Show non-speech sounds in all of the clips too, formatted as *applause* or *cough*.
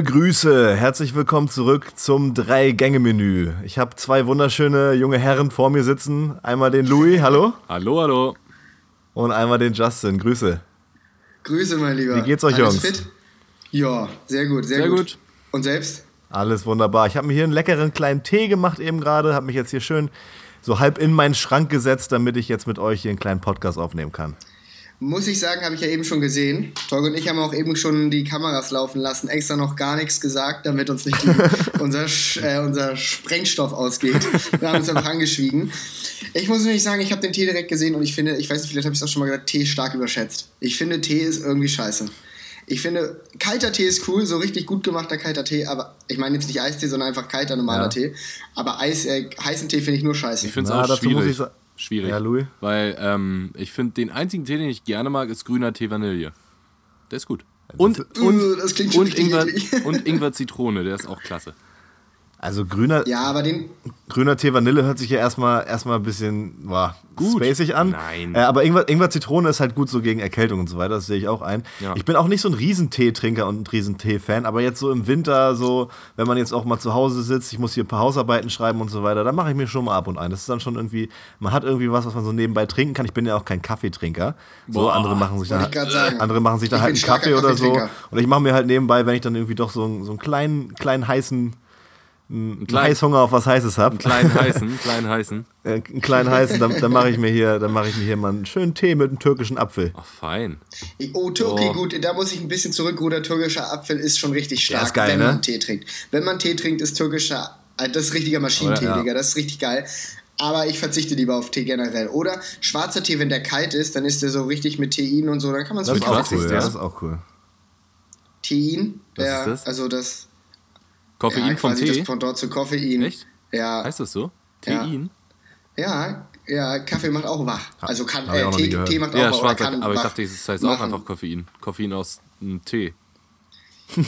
Liebe Grüße, herzlich willkommen zurück zum Drei-Gänge-Menü. Ich habe zwei wunderschöne junge Herren vor mir sitzen. Einmal den Louis, hallo. Hallo, hallo. Und einmal den Justin, Grüße. Grüße, mein Lieber. Wie geht's euch, Alles Jungs? fit? Ja, sehr gut, sehr, Sehr gut. gut. Und selbst? Alles wunderbar. Ich habe mir hier einen leckeren kleinen Tee gemacht eben gerade, habe mich jetzt hier schön so halb in meinen Schrank gesetzt, damit ich jetzt mit euch hier einen kleinen Podcast aufnehmen kann. Muss ich sagen, habe ich ja eben schon gesehen. Torge und ich haben auch eben schon die Kameras laufen lassen, extra noch gar nichts gesagt, damit uns nicht die, *laughs* unser, äh, unser Sprengstoff ausgeht. Wir haben uns einfach angeschwiegen. Ich muss nämlich sagen, ich habe den Tee direkt gesehen und ich finde, ich weiß nicht, vielleicht habe ich es auch schon mal gesagt, Tee stark überschätzt. Ich finde, Tee ist irgendwie scheiße. Ich finde, kalter Tee ist cool, so richtig gut gemachter kalter Tee, aber ich meine jetzt nicht Eistee, sondern einfach kalter, normaler Ja. Tee. Aber Eis, äh, heißen Tee finde ich nur scheiße. Ich finde es auch dazu muss schwierig. Schwierig. Ja, Louis? Weil ähm, ich finde, den einzigen Tee, den ich gerne mag, ist grüner Tee Vanille. Der ist gut. Und, Uh, und, das klingt schon und, richtig Ingwer, und *laughs* Ingwer Zitrone, der ist auch klasse. Also grüner, ja, aber den, grüner Tee Vanille hört sich ja erstmal, erstmal ein bisschen boah, Gut. spacig an. Nein. Äh, aber Ingwer, Ingwer Zitrone ist halt gut so gegen Erkältung und so weiter, das sehe ich auch ein. Ja. Ich bin auch nicht so ein Riesentee-Trinker und ein Riesentee-Fan, aber jetzt so im Winter, so, wenn man jetzt auch mal zu Hause sitzt, ich muss hier ein paar Hausarbeiten schreiben und so weiter, dann mache ich mir schon mal ab und ein. Das ist dann schon irgendwie, man hat irgendwie was, was man so nebenbei trinken kann. Ich bin ja auch kein Kaffeetrinker. So, Boah. andere machen sich da, andere machen sich da Ich halt einen Kaffee oder so. Und ich mache mir halt nebenbei, wenn ich dann irgendwie doch so, einen- so einen kleinen, kleinen heißen, einen kleinen- Heißhunger auf was Heißes habe. Kleinen heißen, kleinen heißen. *laughs* Äh, einen kleinen heißen, dann, dann mache ich mir hier, dann mache ich mir hier mal einen schönen Tee mit einem türkischen Apfel. Ach, fein. Oh, Türkei, Oh. gut, da muss ich ein bisschen zurückrudern. Türkischer Apfel ist schon richtig stark, ist geil, wenn ne? man Tee trinkt. Wenn man Tee trinkt, ist türkischer, äh, das ist richtiger Maschinentee, Oder? Ja. Digga, das ist richtig geil. Aber ich verzichte lieber auf Tee generell. Oder schwarzer Tee, wenn der kalt ist, dann ist der so richtig mit Tein und so, dann kann man es wirklich auch cool, ist ja, das? ist auch cool. Tein, Was der, ist das? also das Koffein ja, vom Tee? das Pendant zu Koffein. Echt? Ja, Heißt das so? Ja. Tein? ja, ja, Kaffee macht auch wach. Also kann, äh, Tee, Tee macht auch Ja, wach, schwarzer, kann aber ich dachte, das heißt auch einfach Koffein. Koffein aus einem Tee. *laughs*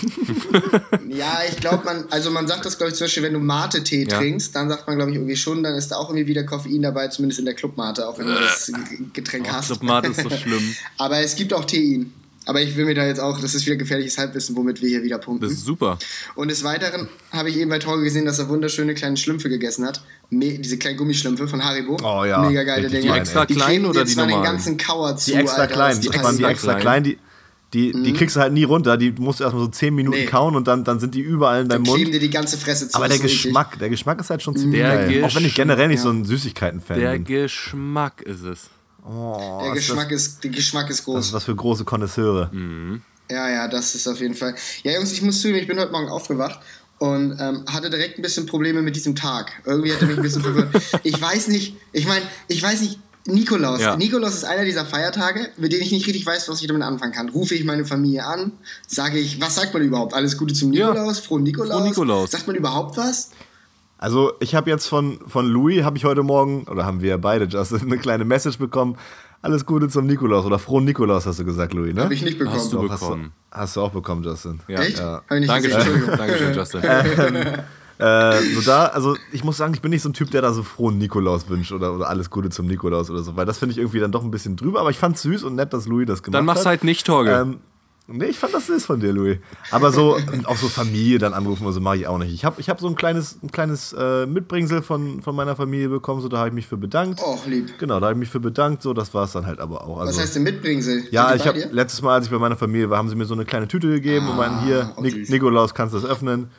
Ja, ich glaube, man, also man sagt das, glaube ich, zum Beispiel, wenn du Mate-Tee Ja. trinkst, dann sagt man, glaube ich, irgendwie schon, dann ist da auch irgendwie wieder Koffein dabei, zumindest in der Clubmate, auch wenn du das G- Getränk Oh, hast. Clubmate ist so *laughs* schlimm. Aber es gibt auch Tein. Aber ich will mir da jetzt auch, das ist wieder gefährliches Halbwissen, womit wir hier wieder punkten. Das ist super. Und des Weiteren habe ich eben bei Torge gesehen, dass er wunderschöne kleine Schlümpfe gegessen hat. Me diese kleinen Gummischlümpfe von Haribo. Oh ja, Mega geile richtig Dinge. fein, extra die klein kleben oder die zwar den normalen? ganzen Kauer zu, Die extra Alter, kleinen, das waren die extra extra klein. kleinen, die, die, die kriegst du halt nie runter, die musst du erstmal so 10 Minuten Nee. kauen und dann, dann sind die überall in deinem kleben Mund. dir die ganze Fresse zu. Aber der. Geschmack, der Geschmack ist halt schon ziemlich Der geil. Auch wenn ich generell nicht ja. so ein Süßigkeiten-Fan Der bin. Geschmack ist es. Oh, Der ist Geschmack ist, der Geschmack ist Das, groß. das ist was für große Konnoisseure. Ja, ja, das ist auf jeden Fall. Ja, Jungs, ich muss zugeben, ich bin heute Morgen aufgewacht und ähm, hatte direkt ein bisschen Probleme mit diesem Tag. Irgendwie hat er mich ein bisschen verwirrt. *laughs* Ich weiß nicht, ich meine, ich weiß nicht, Nikolaus. Ja. Nikolaus ist einer dieser Feiertage, mit denen ich nicht richtig weiß, was ich damit anfangen kann. Rufe ich meine Familie an, sage ich, was sagt man überhaupt? Alles Gute zum Ja. Nikolaus, frohen Nikolaus. Frohen Nikolaus. Sagt man überhaupt was? Also ich habe jetzt von, von Louis, habe ich heute Morgen, oder haben wir beide, Justin, eine kleine Message bekommen. Alles Gute zum Nikolaus oder frohen Nikolaus, hast du gesagt, Louis, ne? Habe ich nicht bekommen. Hast du Doch, bekommen. Hast du, hast du auch bekommen, Justin. Ja. Echt? ja. Hab ich nicht Dankeschön, gesehen. Dankeschön, Justin. Äh, so da, also ich muss sagen, ich bin nicht so ein Typ, der da so frohen Nikolaus wünscht oder, oder alles Gute zum Nikolaus oder so, weil das finde ich irgendwie dann doch ein bisschen drüber, aber ich fand es süß und nett, dass Louis das gemacht Dann mach's hat. halt nicht, Torge. Ähm, nee, ich fand das süß von dir, Louis. Aber so, auch so Familie dann anrufen oder so mache ich auch nicht. Ich habe ich hab so ein kleines, ein kleines äh, Mitbringsel von, von meiner Familie bekommen, so da habe ich mich für bedankt. Oh, lieb. Genau, da habe ich mich für bedankt, so das war es dann halt aber auch. Also, Was heißt denn Mitbringsel? ja, ich habe letztes Mal, als ich bei meiner Familie war, haben sie mir so eine kleine Tüte gegeben und meinten, hier, oh, Nik. Nikolaus, kannst du das öffnen?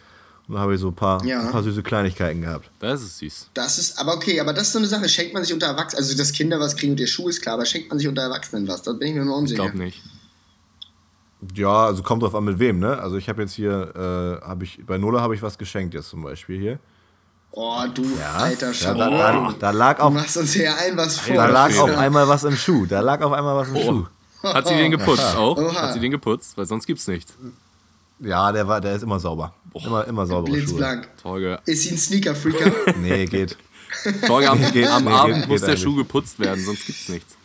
Und dann habe ich so ein paar, Ja. ein paar süße Kleinigkeiten gehabt. Das ist süß. Das ist, aber okay, aber das ist so eine Sache, schenkt man sich unter Erwachsenen, also dass Kinder was kriegen und ihr Schuh ist klar, aber schenkt man sich unter Erwachsenen was? Da bin ich mir nur Ich unsicher. glaube nicht. Ja, also kommt drauf an mit wem, ne? Also ich habe jetzt hier, äh, habe ich, bei Nola habe ich was geschenkt jetzt zum Beispiel hier. Oh, du Ja, alter ja, Schatz. da, da, da lag Du auf, machst uns hier ein was vor. da lag auf einmal was im Schuh. Da lag auf einmal was im Schuh. Hat sie den geputzt auch? Oha. Hat sie den geputzt? Weil sonst gibt's nichts. Ja, der war, der ist immer sauber. Immer, immer saubere Schuhe. Blitzblank. Torge, Ist sie ein Sneaker-Freaker? Nee, geht. Torge am, *laughs* geht- am nee, Abend geht- muss geht der eigentlich. Schuh geputzt werden, sonst gibt's nichts.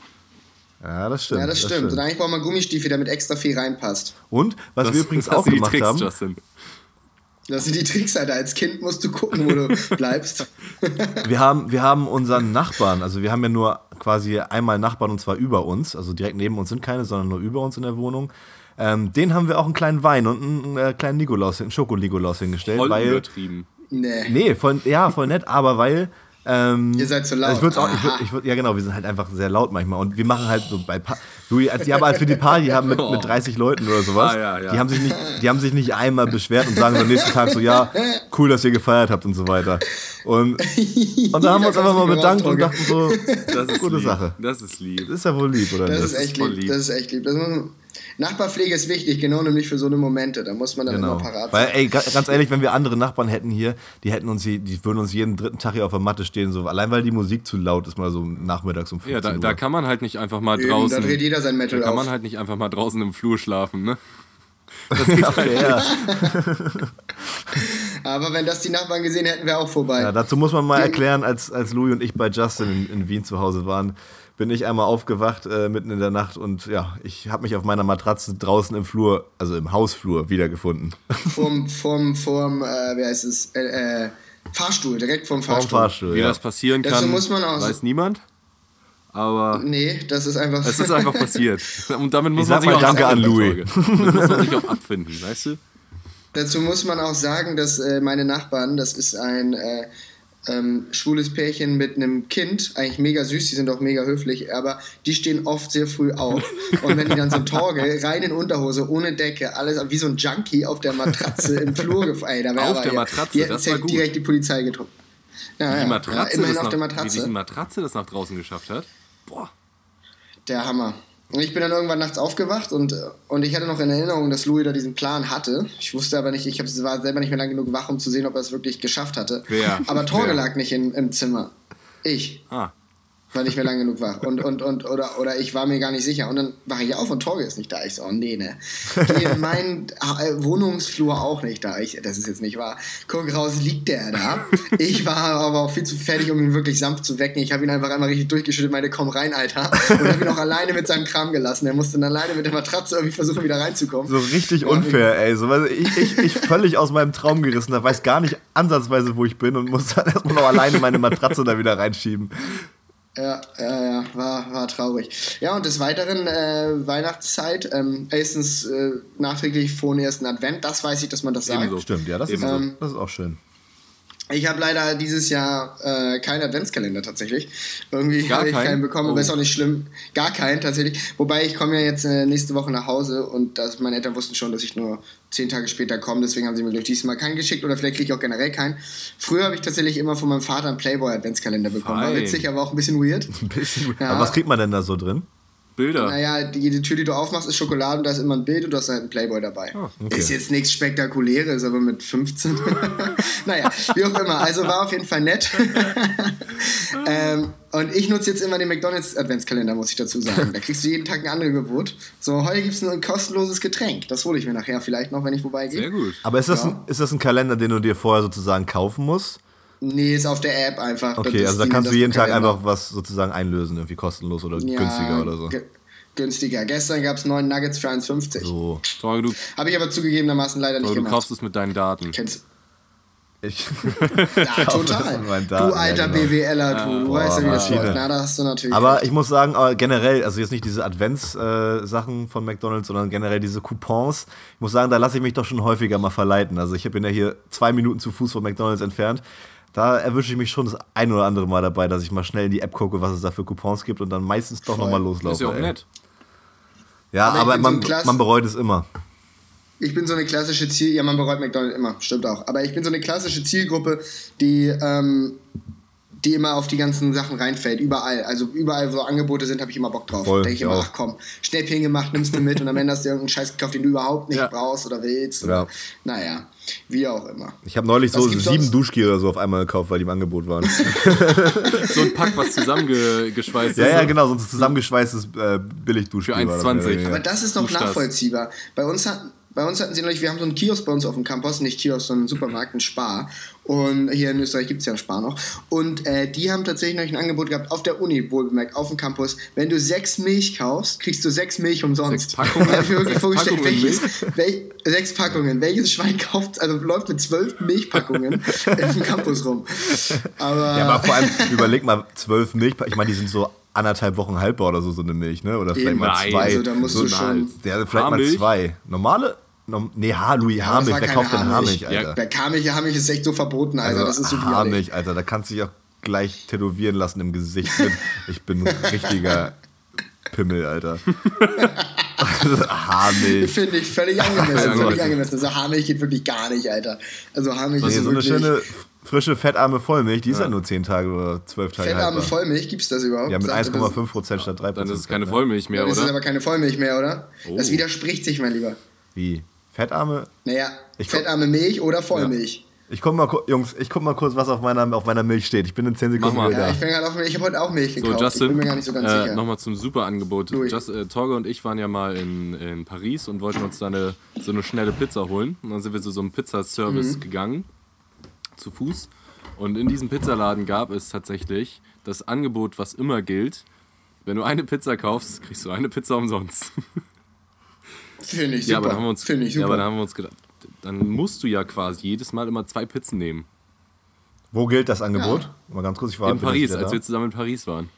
Ja, das stimmt. ja, das stimmt. Und eigentlich braucht man Gummistiefel, damit extra viel reinpasst. Und was Das, wir übrigens das auch sind die gemacht Tricks, haben, Justin. Das sind die Tricks, Alter. Als Kind musst du gucken, wo du *laughs* bleibst. wir haben, wir haben unseren Nachbarn, also wir haben ja nur quasi einmal Nachbarn und zwar über uns, also direkt neben uns sind keine, sondern nur über uns in der Wohnung. Ähm, den haben wir auch einen kleinen Wein und einen äh, kleinen Nikolaus, einen Schoko-Nikolaus hingestellt. Voll weil, übertrieben. Nee. Nee, voll, ja, voll nett, aber weil. Ähm, Ihr seid zu laut. Also ich würd's auch, ich würd, ich würd, ja, genau, wir sind halt einfach sehr laut manchmal. Und wir machen halt so bei. Pa Louis, als die aber halt für die Party haben mit, mit 30 Leuten oder sowas, Ah, ja, ja. Die, haben sich nicht, die haben sich nicht einmal beschwert und sagen am nächsten Tag so: Ja, cool, dass ihr gefeiert habt und so weiter. Und, und da haben wir uns einfach mal bedankt und dachten so: Das ist Gute lieb. Sache. Das ist lieb. Das ist ja wohl lieb, oder Das nicht? ist ist echt lieb. lieb. Das ist echt lieb. Das muss man, Nachbarpflege ist wichtig, genau nämlich für so eine Momente. Da muss man dann Genau. immer parat Weil, sein. ey, ga- ganz ehrlich, wenn wir andere Nachbarn hätten hier, die hätten uns, die würden uns jeden dritten Tag hier auf der Matte stehen, so allein weil die Musik zu laut ist, mal so nachmittags um 15 Ja, da, Uhr. da kann man halt nicht einfach mal Eben, draußen. Da dreht jeder sein Metal da kann auf. man halt nicht einfach mal draußen im Flur schlafen, ne? *laughs* ja, fair. *laughs* Aber wenn das die Nachbarn gesehen hätten, wäre auch vorbei. Ja, dazu muss man mal Ja. erklären, als, als Louis und ich bei Justin in, in Wien zu Hause waren, bin ich einmal aufgewacht äh, mitten in der Nacht und ja, ich habe mich auf meiner Matratze draußen im Flur, also im Hausflur, wiedergefunden. *laughs* Vorm, vorm, vorm, äh, wie heißt es, äh, äh, Fahrstuhl, direkt vorm Vom Fahrstuhl. Fahrstuhl. Wie Ja. das passieren Dazu kann, muss man auch- weiß niemand. Aber Nee, das ist einfach. es ist einfach passiert. *laughs* Und damit muss Ich man sag sich mal auch Danke an. Damit muss man sich auch abfinden, weißt du? Dazu muss man auch sagen, dass äh, meine Nachbarn, das ist ein äh, ähm, schwules Pärchen mit einem Kind, eigentlich mega süß, die sind auch mega höflich, aber die stehen oft sehr früh auf. Und wenn die dann so Torge, *laughs* rein in Unterhose, ohne Decke, alles wie so ein Junkie auf der Matratze im Flur gefallen. Auf der ja- Matratze, die das war safe gut. direkt die Polizei getroffen. Ja, Die ja, Matratze, ja, immerhin auf der nach, wie Matratze. die Matratze das nach draußen geschafft hat. Boah. Der Hammer. Und ich bin dann irgendwann nachts aufgewacht und, und ich hatte noch in Erinnerung, dass Louis da diesen Plan hatte. Ich wusste aber nicht, ich hab, war selber nicht mehr lang genug wach, um zu sehen, ob er es wirklich geschafft hatte. Wer? Aber Torge lag nicht in, im Zimmer. Ich. Ah. War nicht mehr lang genug wach. Und, und, und, oder, oder ich war mir gar nicht sicher. Und dann wache ich auf und Torge ist nicht da. Ich so, oh nee, ne. Geh in meinen äh, Wohnungsflur auch nicht da. Ich, das ist jetzt nicht wahr. Guck raus, liegt der da. Ich war aber auch viel zu fertig, um ihn wirklich sanft zu wecken. Ich habe ihn einfach einmal richtig durchgeschüttet, meine komm rein, Alter. Und habe ihn auch alleine mit seinem Kram gelassen. Er musste dann alleine mit der Matratze irgendwie versuchen, wieder reinzukommen. So richtig unfair, ey. So, ich, ich, ich völlig aus meinem Traum gerissen, da weiß gar nicht ansatzweise, wo ich bin und muss dann erstmal noch alleine meine Matratze da wieder reinschieben. Ja, ja, ja, war, war traurig. Ja, und des Weiteren äh, Weihnachtszeit, ähm, erstens äh, nachträglich vor dem ersten Advent, das weiß ich, dass man das sagt. Ebenso. Stimmt, ja, das ist. Ähm, das ist auch schön. Ich habe leider dieses Jahr äh, keinen Adventskalender tatsächlich. Irgendwie habe ich keinen? keinen bekommen, Oh. aber ist auch nicht schlimm. Gar keinen tatsächlich. Wobei ich komme ja jetzt äh, nächste Woche nach Hause und das, meine Eltern wussten schon, dass ich nur zehn Tage später komme. Deswegen haben sie mir, glaube ich, diesmal keinen geschickt oder vielleicht kriege ich auch generell keinen. Früher habe ich tatsächlich immer von meinem Vater einen Playboy-Adventskalender bekommen. War Fein. witzig, aber auch ein bisschen weird. *laughs* Ein bisschen. Ja. Aber was kriegt man denn da so drin? Bilder. Naja, die, jede Tür, die du aufmachst, ist Schokolade und da ist immer ein Bild und du hast halt einen Playboy dabei. Ah, okay. Ist jetzt nichts Spektakuläres, aber mit 15. *laughs* naja, wie auch immer. Also war auf jeden Fall nett. *laughs* ähm, und ich nutze jetzt immer den McDonalds Adventskalender, muss ich dazu sagen. Da kriegst du jeden Tag ein anderes Gebot. So, heute gibt es ein kostenloses Getränk. Das hole ich mir nachher vielleicht noch, wenn ich vorbeigehe. Sehr gut. Aber ist das, Ja. ein, ist das ein Kalender, den du dir vorher sozusagen kaufen musst? Nee, ist auf der App einfach. Okay, also da kannst du jeden Tag Kalender. einfach was sozusagen einlösen, irgendwie kostenlos oder Ja, günstiger oder so. ge- Günstiger. Gestern gab es neun Nuggets für 1,50. So, du, Habe ich aber zugegebenermaßen leider nicht Torge, du gemacht. kaufst es mit deinen Daten. Kennst ich. Ja, *laughs* total. meinen Du Daten, alter ja, genau. BWLer, du. Du Boah, weißt ja, wie das Maschine. läuft. Na, da hast du natürlich. Aber ich muss sagen, äh, generell, also jetzt nicht diese Advents-Sachen von McDonalds, sondern generell diese Coupons. Ich muss sagen, da lasse ich mich doch schon häufiger mal verleiten. Also ich bin ja hier zwei Minuten zu Fuß von McDonalds entfernt. Da erwische ich mich schon das ein oder andere Mal dabei, dass ich mal schnell in die App gucke, was es da für Coupons gibt und dann meistens doch nochmal loslaufe. Ist ja auch ey. nett. Ja, Aber aber, so man, Klass- man bereut es immer. Ich bin so eine klassische Ziel. Ja, man bereut McDonald's immer. Stimmt auch. Aber ich bin so eine klassische Zielgruppe, die. Ähm, die immer auf die ganzen Sachen reinfällt, überall. Also überall, wo Angebote sind, habe ich immer Bock drauf. Voll, Denke ich immer, auch. ach komm, Schnäppchen gemacht, nimmst du mit und am Ende hast du irgendeinen Scheiß gekauft, den du überhaupt nicht Ja. brauchst oder willst. Ja. Naja, wie auch immer. Ich habe neulich Was so sieben? Duschgel oder so auf einmal gekauft, weil die im Angebot waren. *laughs* So ein Pack, was zusammengeschweißt ja, ist. ja, genau, so ein zusammengeschweißtes äh, Billig-Duschgel. Für war das 1,20. mehr oder weniger. Aber das ist doch nachvollziehbar. Bei uns hatten, bei uns hatten sie neulich, wir haben so einen Kiosk bei uns auf dem Campus, nicht Kiosk, sondern einen Supermarkt, einen Spar. Und hier in Österreich gibt es ja einen Spar noch. Und äh, die haben tatsächlich neulich ein Angebot gehabt, auf der Uni, wohlbemerkt, auf dem Campus. Wenn du sechs Milch kaufst, kriegst du sechs Milch umsonst. Sechs Packungen? *laughs* Ich hab mir wirklich Sechs vorgestellt, Packungen welches, wel, sechs Packungen. Welches Schwein kauft, also läuft mit zwölf Milchpackungen *laughs* im Campus rum. Aber, Ja, aber vor allem, überleg mal, zwölf Milch, ich meine, die sind so anderthalb Wochen haltbar oder so, so eine Milch, ne? Oder vielleicht Eben. mal zwei. also da musst so, du schon- Ja, vielleicht mal zwei. Normale? Nee, Haar, Louis, das war Wer kauft denn Haarmilch. Haarmilch, Alter? Bei Haarmilch, Haarmilch ist echt so verboten, Alter. Also das ist so. Haarmilch, Alter, da kannst du dich auch gleich tätowieren lassen im Gesicht. Ich bin ein richtiger Pimmel, Alter. *laughs* Haarmilch. *laughs* Finde ich völlig angemessen. Also- völlig angemessen. Also Haarmilch geht wirklich gar nicht, Alter. Also Haarmilch Nee, ist so eine wirklich... schöne, frische, fettarme Vollmilch, die ist ja nur 10 Tage oder 12 Tage Fettarme haltbar. Vollmilch, gibt's das überhaupt? Ja, mit Sagt ihr das? 1,5 Prozent statt 3 Dann ist es keine Vollmilch mehr, Das ist oder? aber keine Vollmilch mehr, oder? Das Oh. widerspricht sich, mein Lieber. Wie? Fettarme? Naja, Ich fettarme Milch oder Vollmilch. Ich guck mal, Jungs, ich guck mal kurz, was auf meiner, auf meiner Milch steht. Ich bin in 10 Sekunden wieder Ja, da. ich bin gerade auf Ich habe heute auch Milch So, gekauft. ich Justin, bin mir gar nicht so ganz äh, sicher. nochmal zum super Angebot. Louis. Just, äh, Torge und ich waren ja mal in, in Paris und wollten uns da eine, so eine schnelle Pizza holen. Und dann sind wir zu so einem Pizzaservice Mhm. gegangen, zu Fuß. Und in diesem Pizzaladen gab es tatsächlich das Angebot, was immer gilt. Wenn du eine Pizza kaufst, kriegst du eine Pizza umsonst. *laughs* Finde ich super. Ja, aber dann haben wir uns, Finde ich ja, super. aber dann haben wir uns gedacht, dann musst du ja quasi jedes Mal immer zwei Pizzen nehmen. Wo gilt das Angebot? Mal ganz kurz, ich war In Paris, als als wir zusammen in Paris waren.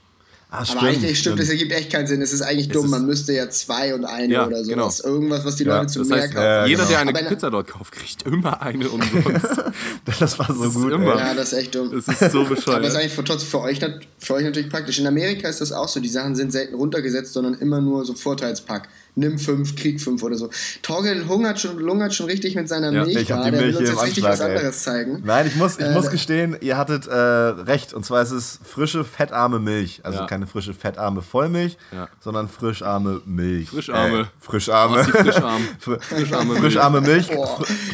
Ah, aber eigentlich stimmt, das ergibt echt keinen Sinn. Es ist eigentlich dumm. ist- Man müsste ja zwei und eine Ja, oder genau. sowas. Irgendwas, was die Ja, Leute zu Das mehr heißt, kaufen. Ja, jeder, genau. der eine Aber na- Pizza dort kauft, kriegt immer eine umsonst. *laughs* Das war so ist gut. immer-. Ja, das ist echt dumm. Das ist so Aber das ist bescheuert. eigentlich für, trotzdem für, euch, für euch natürlich praktisch. In Amerika ist das auch so. Die Sachen sind selten runtergesetzt, sondern immer nur so Vorteilspack. Nimm fünf, krieg fünf oder so. Torgel hungert schon, lungert schon richtig mit seiner Ja, Milch. Ich hab da. die Der will Milch uns jetzt richtig Anschlag, was ey. anderes zeigen. Nein, ich muss, ich Äh, muss gestehen, ihr hattet äh, recht. Und zwar ist es frische, fettarme Milch. Also Ja. keine frische, fettarme Vollmilch, Ja. sondern frischarme Milch. Frischarme. Äh, frischarme. Was ist die frischarm? *laughs* Fr- Frischarme Milch. Frischarme Milch.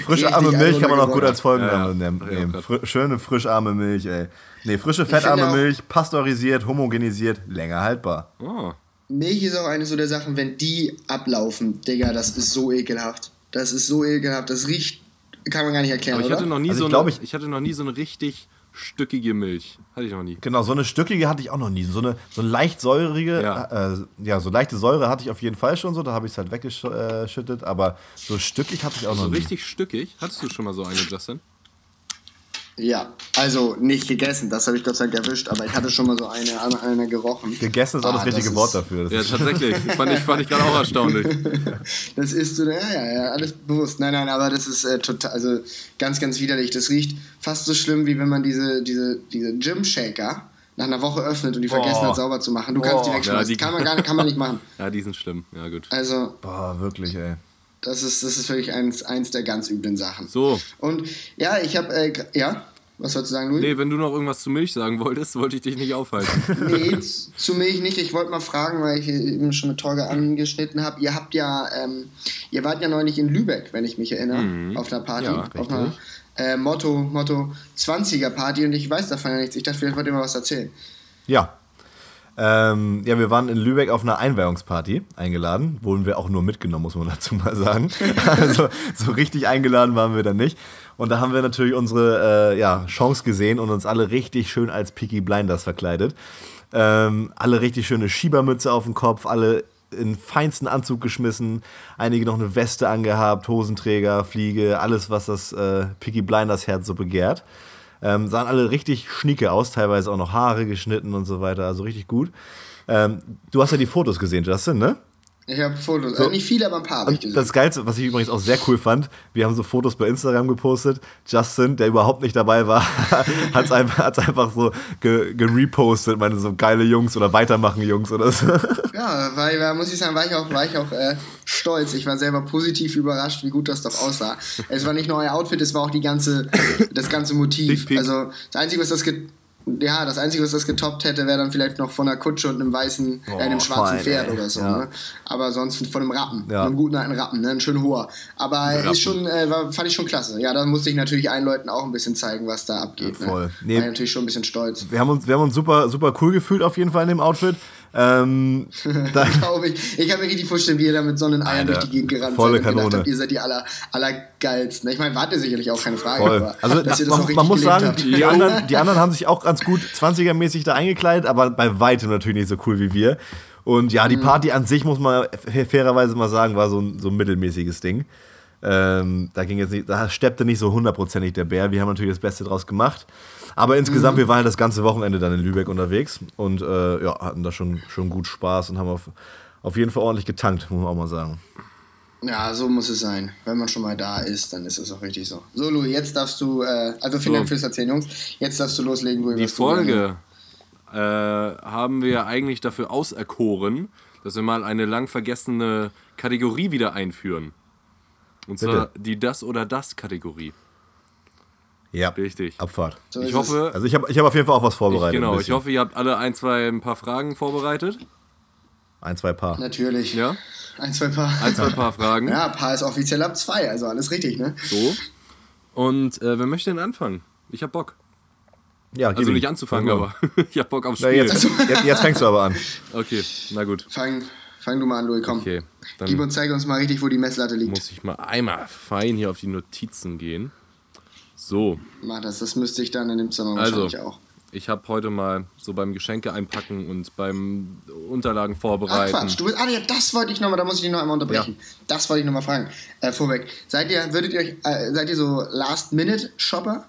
Frischarme Milch kann man auch gut als Folgenname Ja, ja. nehmen. Fr schöne, frischarme Milch, ey. Nee, frische, fettarme Milch, pasteurisiert, homogenisiert, länger haltbar. Oh. Milch ist auch eine so der Sachen, wenn die ablaufen, Digga, das ist so ekelhaft. Das ist so ekelhaft. Das riecht, kann man gar nicht erklären, Aber ich oder? hatte noch nie Also so ich eine, ich- ich hatte noch nie so eine richtig stückige Milch. Hatte ich noch nie. Genau, so eine stückige hatte ich auch noch nie. So eine, so eine leicht säurige, Ja. Äh, ja, so leichte Säure hatte ich auf jeden Fall schon so, da habe ich es halt weggeschüttet, aber so stückig hatte ich auch So noch nie. richtig stückig. Hattest du schon mal so eine, Justin? Ja, also nicht gegessen, das habe ich Gott sei Dank erwischt, aber ich hatte schon mal so eine, eine, eine gerochen. Gegessen ist auch Ah, das richtige ist- Wort dafür. Das Ja, tatsächlich. *laughs* fand ich, fand ich gerade auch erstaunlich. *laughs* Das ist so, ja, ja, ja, alles bewusst. Nein, nein, aber das ist äh, total, also ganz, ganz widerlich. Das riecht fast so schlimm, wie wenn man diese, diese, diese Gym-Shaker nach einer Woche öffnet und die vergessen Boah. hat, sauber zu machen. Du kannst die wegschmeißen. Ja, die- kann, man gar nicht, kann man nicht machen. *laughs* Ja, die sind schlimm. Ja, gut. Also, boah, wirklich, ey. Das ist, das ist wirklich eins, eins der ganz üblen Sachen. So. Und ja, ich habe, äh, ja, was wolltest du sagen, Louis? Nee, wenn du noch irgendwas zu Milch sagen wolltest, wollte ich dich nicht aufhalten. *laughs* Nee, zu Milch nicht. Ich wollte mal fragen, weil ich eben schon mit Torge angeschnitten habe. Ihr habt ja, ähm, ihr wart ja neulich in Lübeck, wenn ich mich erinnere, auf einer Party. Ja, auf einer äh, Motto, Motto 20er Party und ich weiß davon ja nichts. Ich dachte, vielleicht wollt ihr mal was erzählen. Ja. Ähm, ja, wir waren in Lübeck auf einer Einweihungsparty eingeladen. Wurden wir auch nur mitgenommen, muss man *laughs* dazu mal sagen. *laughs* also so richtig eingeladen waren wir dann nicht. Und da haben wir natürlich unsere äh, ja, Chance gesehen und uns alle richtig schön als Peaky Blinders verkleidet. Ähm, alle richtig schöne Schiebermütze auf dem Kopf, alle in feinsten Anzug geschmissen, einige noch eine Weste angehabt, Hosenträger, Fliege, alles, was das äh, Peaky Blinders Herz so begehrt. Ähm, sahen alle richtig schnieke aus, teilweise auch noch Haare geschnitten und so weiter, also richtig gut. Ähm, du hast ja die Fotos gesehen, Justin, ne? Ich habe Fotos. Äh, nicht viele, aber ein paar ich das Geilste, was ich übrigens auch sehr cool fand, wir haben so Fotos bei Instagram gepostet. Justin, der überhaupt nicht dabei war, *laughs* hat es einfach, hat's einfach so ge- gerepostet, meine so geile Jungs oder weitermachen Jungs oder so. *laughs* Ja, weil, weil, muss ich sagen, war ich auch, war ich auch äh, stolz. Ich war selber positiv überrascht, wie gut das doch aussah. Es war nicht nur euer Outfit, es war auch die ganze, das ganze Motiv. Also das Einzige, was das ge ja, das Einzige, was das getoppt hätte, wäre dann vielleicht noch von einer Kutsche und einem weißen, Oh, äh, einem schwarzen fein, Pferd ey. oder so. Ja. Ne? Aber sonst von einem Rappen, Ja. einem guten alten Rappen, ne? ein schön hoher. Aber Rappen. ist schon, äh, war, fand ich schon klasse. Ja, da musste ich natürlich allen Leuten auch ein bisschen zeigen, was da abgeht. Ja, voll. Ne? Nee. War ich natürlich schon ein bisschen stolz. Wir haben uns, wir haben uns super, super cool gefühlt auf jeden Fall in dem Outfit. Ähm, *laughs* glaube ich. Ich kann mir richtig vorstellen, wie ihr da mit Sonneneiern Alter, durch die Gegend gerannt volle seid gedacht Kanone. habt, ihr seid die aller, allergeilsten. Ich meine, wart ihr sicherlich auch, keine Frage. Voll. Aber Also dass ihr das man, man muss sagen, habt. die, *laughs* anderen, die anderen haben sich auch ganz gut 20er-mäßig da eingekleidet, aber bei weitem natürlich nicht so cool wie wir. Und ja, Mhm. die Party an sich, muss man fairerweise mal sagen, war so ein, so ein mittelmäßiges Ding. Ähm, da ging jetzt nicht, da steppte nicht so hundertprozentig der Bär. Wir haben natürlich das Beste draus gemacht. Aber insgesamt, Mhm. wir waren halt das ganze Wochenende dann in Lübeck unterwegs und äh, ja, hatten da schon, schon gut Spaß und haben auf, auf jeden Fall ordentlich getankt, muss man auch mal sagen. Ja, so muss es sein. Wenn man schon mal da ist, dann ist es auch richtig so. So, Louis, jetzt darfst du, äh, also vielen So. Dank fürs Erzählen, Jungs. Jetzt darfst du loslegen, Louis. Die Folge äh, haben wir eigentlich dafür auserkoren, dass wir mal eine lang vergessene Kategorie wieder einführen. Und zwar Bitte. die Das- oder Das-Kategorie. Ja, Richtig. Abfahrt. So Ich hoffe, Also ich habe ich hab auf jeden Fall auch was ich, vorbereitet. ein genau, ich hoffe, ihr habt alle ein, zwei, ein paar Fragen vorbereitet. Ein, zwei Paar. Natürlich. Ja? Ein, zwei Paar. Ein, zwei paar Fragen. Ja, Paar ist offiziell ab zwei, also alles richtig, ne? So. Und äh, wer möchte denn anfangen? Ich hab Bock. Ja, Also nicht anzufangen, aber *laughs* ich hab Bock aufs Na, Spiel. jetzt, jetzt, jetzt fängst du aber an. Okay, na gut. Fang, fang du mal an, Louis, komm. Okay, dann Gib und zeig uns mal richtig, wo die Messlatte liegt. muss ich mal einmal fein hier auf die Notizen gehen. So, Mach das, das müsste ich dann in dem Zimmer Also. wahrscheinlich auch. ich habe heute mal so beim Geschenke einpacken und beim Unterlagen Ach vorbereiten. Quatsch, du bist, ah ja, das wollte ich nochmal, da muss ich dich noch einmal unterbrechen. Das wollte ich nochmal fragen. Äh, vorweg, seid ihr, würdet ihr euch, äh, seid ihr so Last-Minute-Shopper?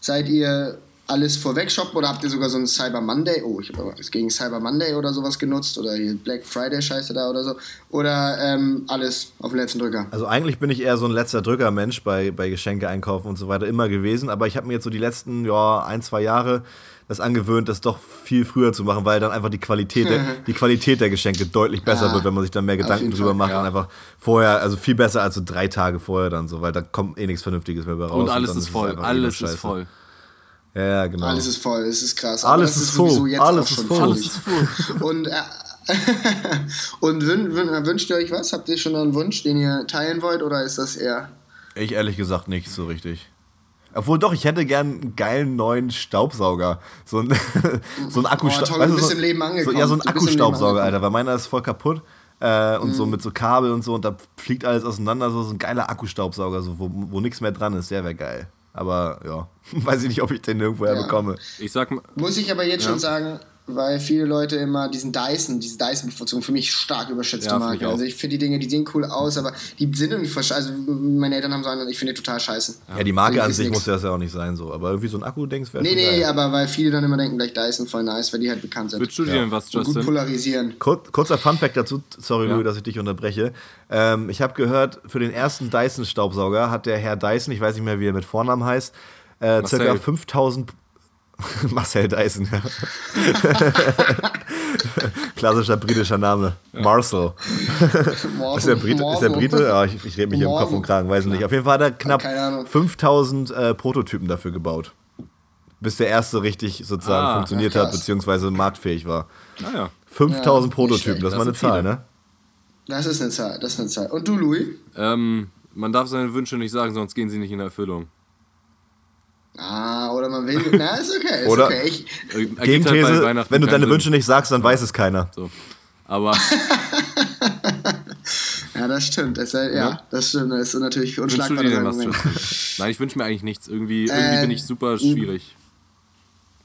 Seid ihr alles vorweg shoppen oder habt ihr sogar so einen Cyber Monday? Oh, ich habe aber gegen Cyber Monday oder sowas genutzt oder hier Black Friday Scheiße da oder so. Oder ähm, alles auf den letzten Drücker. Also eigentlich bin ich eher so ein letzter Drücker-Mensch bei, bei Geschenke einkaufen und so weiter immer gewesen, aber ich habe mir jetzt so die letzten ja, ein, zwei Jahre das angewöhnt, das doch viel früher zu machen, weil dann einfach die Qualität der, *laughs* die Qualität der Geschenke deutlich besser Ja, wird, wenn man sich dann mehr Gedanken drüber Fall, macht ja. und einfach vorher, also viel besser als so drei Tage vorher dann so, weil da kommt eh nichts Vernünftiges mehr bei raus. Und alles dann ist voll, eh nur alles ist voll. Ja, ja, genau. Alles ist voll, es ist krass. Alles ist voll, alles ist voll. voll. Alles ist voll. *laughs* Und, äh, *laughs* und wün, wün, wünscht ihr euch was? Habt ihr schon einen Wunsch, den ihr teilen wollt oder ist das eher... Ich ehrlich gesagt nicht so richtig. Obwohl doch, ich hätte gern einen geilen neuen Staubsauger. So ein, *laughs* so ein Oh, Akkustaubsauger. toll, du bist im Leben So, angekommen. ja, so ein Du Akkustaubsauger. Alter, weil meiner ist voll kaputt. Äh, und Mhm. so mit so Kabel und so und da fliegt alles auseinander. So, so ein geiler Akkustaubsauger, so, wo, wo nichts mehr dran ist, der wäre geil. Aber ja, *laughs* weiß ich nicht, ob ich den irgendwoher Ja. bekomme. Ich sag mal, Muss ich aber jetzt Ja. schon sagen, weil viele Leute immer diesen Dyson, diese Dyson-Bevorzugung für mich stark überschätzte Ja, Marke. Also ich finde die Dinge, die sehen cool aus, aber die sind irgendwie versch- Also meine Eltern haben so einen, ich finde die total scheiße. Ja, die Marke Also an sich nix. muss das ja auch nicht sein, so. Aber irgendwie so ein Akku-Dings wäre Nee, nee, geil. aber weil viele dann immer denken, gleich Dyson voll nice, weil die halt bekannt sind. würdest du dir denn was, Und gut Justin? polarisieren. Kur kurzer Funfact dazu, sorry Ja. Louis, dass ich dich unterbreche. Ähm, ich habe gehört, für den ersten Dyson-Staubsauger hat der Herr Dyson, ich weiß nicht mehr, wie er mit Vornamen heißt, äh, circa 5000. *laughs* Marcel Dyson, ja. *laughs* Klassischer britischer Name. Marcel. Ist der Brite? Ist der Brite? Ja, ich, ich rede mich hier im Kopf und Kragen, weiß ich nicht. Auf jeden Fall hat er knapp Keine Ahnung. 5000 äh, Prototypen dafür gebaut. Bis der erste richtig sozusagen Ah, funktioniert ja, hat, beziehungsweise marktfähig war. Naja. 5000 Ja, nicht Prototypen, schlecht. das, Das war eine sind Zahl, viele. ne? Das ist eine Zahl, das ist eine Zahl. Und du, Louis? Ähm, man darf seine Wünsche nicht sagen, sonst gehen sie nicht in Erfüllung. Ah, oder man will. Na, ist okay, ist Oder- okay. Ich, halt bei Gegenthese, Weihnachten wenn du deine. Wünsche nicht sagst, dann weiß es keiner. So. Aber *laughs* ja, das stimmt. Das, ja, ja, das stimmt. Das ist natürlich unschlagbar. Nein, ich wünsche mir eigentlich nichts. Irgendwie, irgendwie Äh, bin ich super schwierig.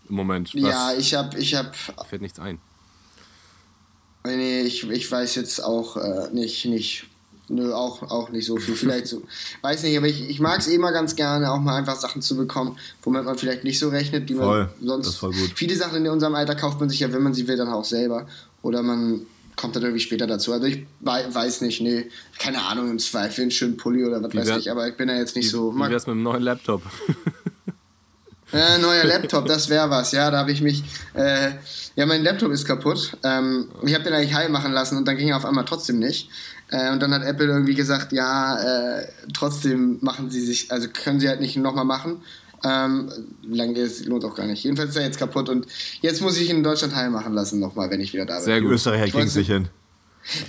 Im Moment. Was Ja, ich hab, ich hab, fällt nichts ein. nee, ich, ich weiß jetzt auch äh, nicht, nicht, nö, auch, auch nicht so viel. Vielleicht so, weiß nicht, aber ich, ich mag es eh immer ganz gerne, auch mal einfach Sachen zu bekommen, womit man vielleicht nicht so rechnet, die Voll, man sonst. das ist voll gut. Viele Sachen in unserem Alter kauft man sich ja, wenn man sie will, dann auch selber. Oder man kommt dann irgendwie später dazu. Also ich wei- weiß nicht, nee, keine Ahnung, im Zweifel einen schönen Pulli oder was Wie weiß wär- ich, aber ich bin ja jetzt nicht so. Wie wär's mit einem neuen Laptop? *laughs* Äh, neuer Laptop, das wäre was, ja, da habe ich mich, äh, ja, mein Laptop ist kaputt. Ähm, ich habe den eigentlich heil machen lassen und dann ging er auf einmal trotzdem nicht. Äh, und dann hat Apple irgendwie gesagt, ja, äh, trotzdem machen sie sich, also können sie halt nicht nochmal machen. Ähm, lange es lohnt auch gar nicht. Jedenfalls ist er jetzt kaputt und jetzt muss ich ihn in Deutschland heil machen lassen nochmal, wenn ich wieder da bin. Sehr gut. Österreicher Ich kriegen nicht hin.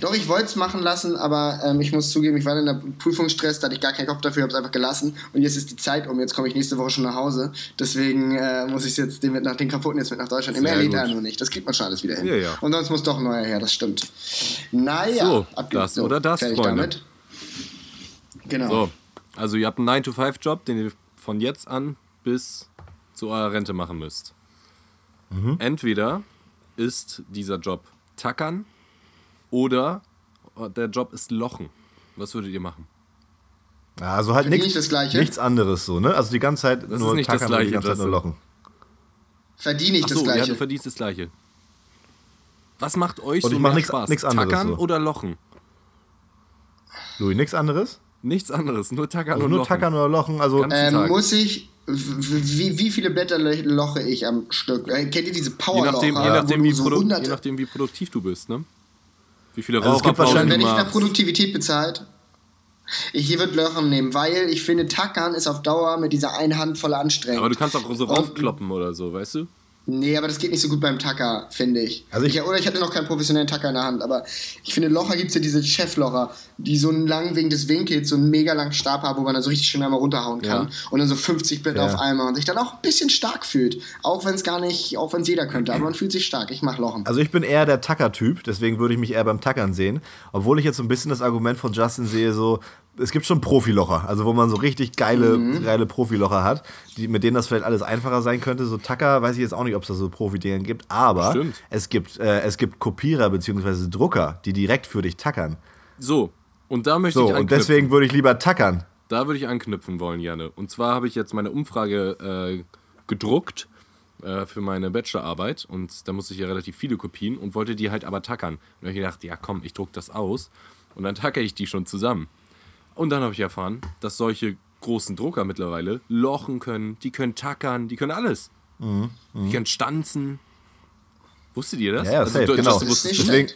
Doch, ich wollte es machen lassen, aber ähm, ich muss zugeben, ich war in der Prüfungsstress, da hatte ich gar keinen Kopf dafür, habe es einfach gelassen. Und jetzt ist die Zeit um, jetzt komme ich nächste Woche schon nach Hause. Deswegen äh, muss ich jetzt den, mit nach, den kaputten jetzt mit nach Deutschland. Immer Sehr lädt gut. er nur nicht. Das kriegt man schon alles wieder hin. Ja, ja. Und sonst muss doch ein neuer her, das stimmt. Naja, So, das oder das, Freunde. damit. Genau. So, also ihr habt einen 9-to-5-Job, den ihr von jetzt an bis zu eurer Rente machen müsst. Mhm. Entweder ist dieser Job tackern oder der Job ist lochen. Was würdet ihr machen? Ja, also halt nichts, ich das Gleiche? nichts anderes so, ne? Also die ganze Zeit Das ist nur nicht das tackern und die Gleiche, ganze Zeit nur das- lochen. Verdiene ich das Achso, ja, Gleiche? du verdienst das Gleiche. Was macht euch Und so mach mehr nix- Spaß? nix anderes Tackern so. oder Lochen? Louis, nichts anderes? Nichts anderes, nur Tackern Also und nur Lochen. tackern oder lochen, also Ganz- ähm, muss ich. Wie, wie viele Blätter lo- loche ich am Stück? Äh, kennt ihr diese Je Powerlocher? nachdem, je, wo nachdem, so produ- je nachdem, wie produktiv du bist, ne? Wie viele Also es gibt Raucherpausen wahrscheinlich- du Wenn ich nach. Produktivität bezahlt, ich hier wird Löchern nehmen, weil ich finde, Tackern ist auf Dauer mit dieser einen Hand voll anstrengend. Aber du kannst auch so raufkloppen oder so, weißt du? Nee, aber das geht nicht so gut beim Tacker, finde ich. Also ich- ich. Oder ich hatte noch keinen professionellen Tacker in der Hand, aber ich finde, Locher gibt es ja diese Cheflocher, die so einen langen wegen des Winkels, so einen mega langen Stab haben, wo man dann so richtig schön einmal runterhauen kann. Ja. Und dann so 50 Blätter Ja. auf einmal und sich dann auch ein bisschen stark fühlt. Auch wenn es gar nicht, auch wenn es jeder könnte, aber man fühlt sich stark. Ich mach Lochen. Also ich bin eher der Tacker-Typ, deswegen würde ich mich eher beim Tackern sehen. Obwohl ich jetzt so ein bisschen das Argument von Justin sehe, so, es gibt schon Profilocher, also wo man so richtig geile, Mhm. geile Profilocher hat, die, mit denen das vielleicht alles einfacher sein könnte. So Tacker weiß ich jetzt auch nicht, ob es da so Profi-Dinger gibt, aber Stimmt. es gibt, äh, es gibt Kopierer bzw. Drucker, die direkt für dich tackern. So, und da möchte So, ich und anknüpfen. deswegen würde ich lieber tackern. Da würde ich anknüpfen wollen, Janne. Und zwar habe ich jetzt meine Umfrage äh, gedruckt äh, für meine Bachelorarbeit und da musste ich ja relativ viele Kopien und wollte die halt aber tackern. Und da habe ich gedacht, ja komm, ich druck das aus und dann tackere ich die schon zusammen. Und dann habe ich erfahren, dass solche großen Drucker mittlerweile lochen können, die können tackern, die können alles. Die können stanzen. Wusstet ihr das? Mhm, Ja, ja, safe, du- genau. Deswegen,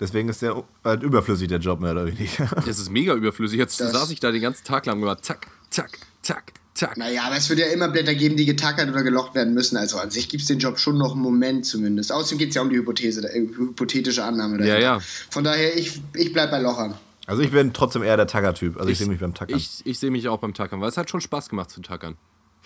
deswegen ist der halt überflüssig, der Job mehr oder weniger. *laughs* Das ist mega überflüssig. Jetzt Das- saß ich da den ganzen Tag lang und war zack, zack, zack, zack. Naja, aber es wird ja immer Blätter geben, die getackert oder gelocht werden müssen. Also an sich gibt es den Job schon noch einen Moment zumindest. Außerdem geht es ja um die Hypothese, äh, hypothetische Annahme. dahinter. Ja, ja. Von daher, ich, ich bleib bei Lochern. Also ich bin trotzdem eher der Tacker-Typ. Also ich, sehe mich beim Tackern. Ich, ich sehe mich auch beim Tackern, weil es hat schon Spaß gemacht zu tackern.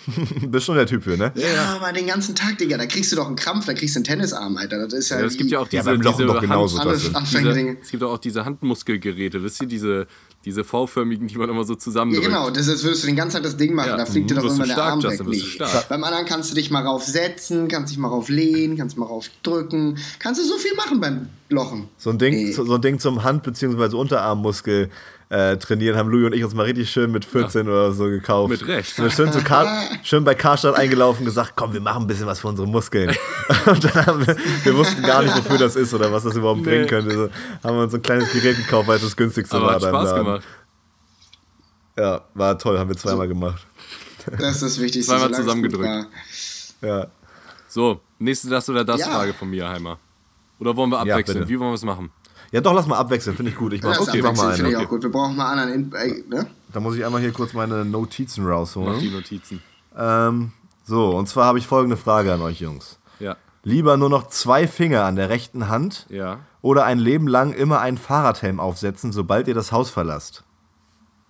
*laughs* bist schon der Typ für, ne? Ja, aber den ganzen Tag, Digga, da kriegst du doch einen Krampf, da kriegst du einen Tennisarm, Alter. Das ist ja, Ja, es gibt ja auch Ja, diese, beim Lochen diese doch genauso. Hand, diese, es gibt auch diese Handmuskelgeräte, wisst ihr, diese, diese V-förmigen, die man immer so Ja, zusammendrückt. genau, das ist, würdest du den ganzen Tag das Ding machen, Ja, da fliegt dir doch irgendwann der stark, Arm weg. Justin, stark. Beim anderen kannst du dich mal raufsetzen, kannst dich mal rauflehnen, kannst mal raufdrücken. Kannst du so viel machen beim Lochen. So ein Ding, Nee. so, so ein Ding zum Hand- bzw. Unterarmmuskel äh, trainieren haben Louis und ich uns mal richtig schön mit 14 oder so gekauft. Mit Recht. Sind wir schön, zu Kar schön bei Karstadt eingelaufen und gesagt, komm, wir machen ein bisschen was für unsere Muskeln. *laughs* und dann haben wir, wir wussten gar nicht, wofür das ist oder was das überhaupt Nee. bringen könnte. So, haben wir uns so ein kleines Gerät gekauft, weil es das günstigste Aber war. hat Spaß gemacht. Ja, war toll, haben wir zweimal gemacht. Das ist das Wichtigste. Zweimal zusammengedrückt. Ja. So, nächste das oder das Ja. Frage von mir, Heimer. Oder wollen wir Ja, abwechseln? bitte. Wie wollen wir es machen? Ja, doch, lass mal abwechseln, finde ich gut. Ich mach, Das okay, mach mal finde ich eine. auch gut. Wir brauchen mal anderen. In äh, ne? Da muss ich einmal hier kurz meine Notizen Mach rausholen. die Notizen. Ähm, so, und zwar habe ich folgende Frage an euch Jungs. Ja, Lieber nur noch zwei Finger an der rechten Hand ja. oder ein Leben lang immer einen Fahrradhelm aufsetzen, sobald ihr das Haus verlasst?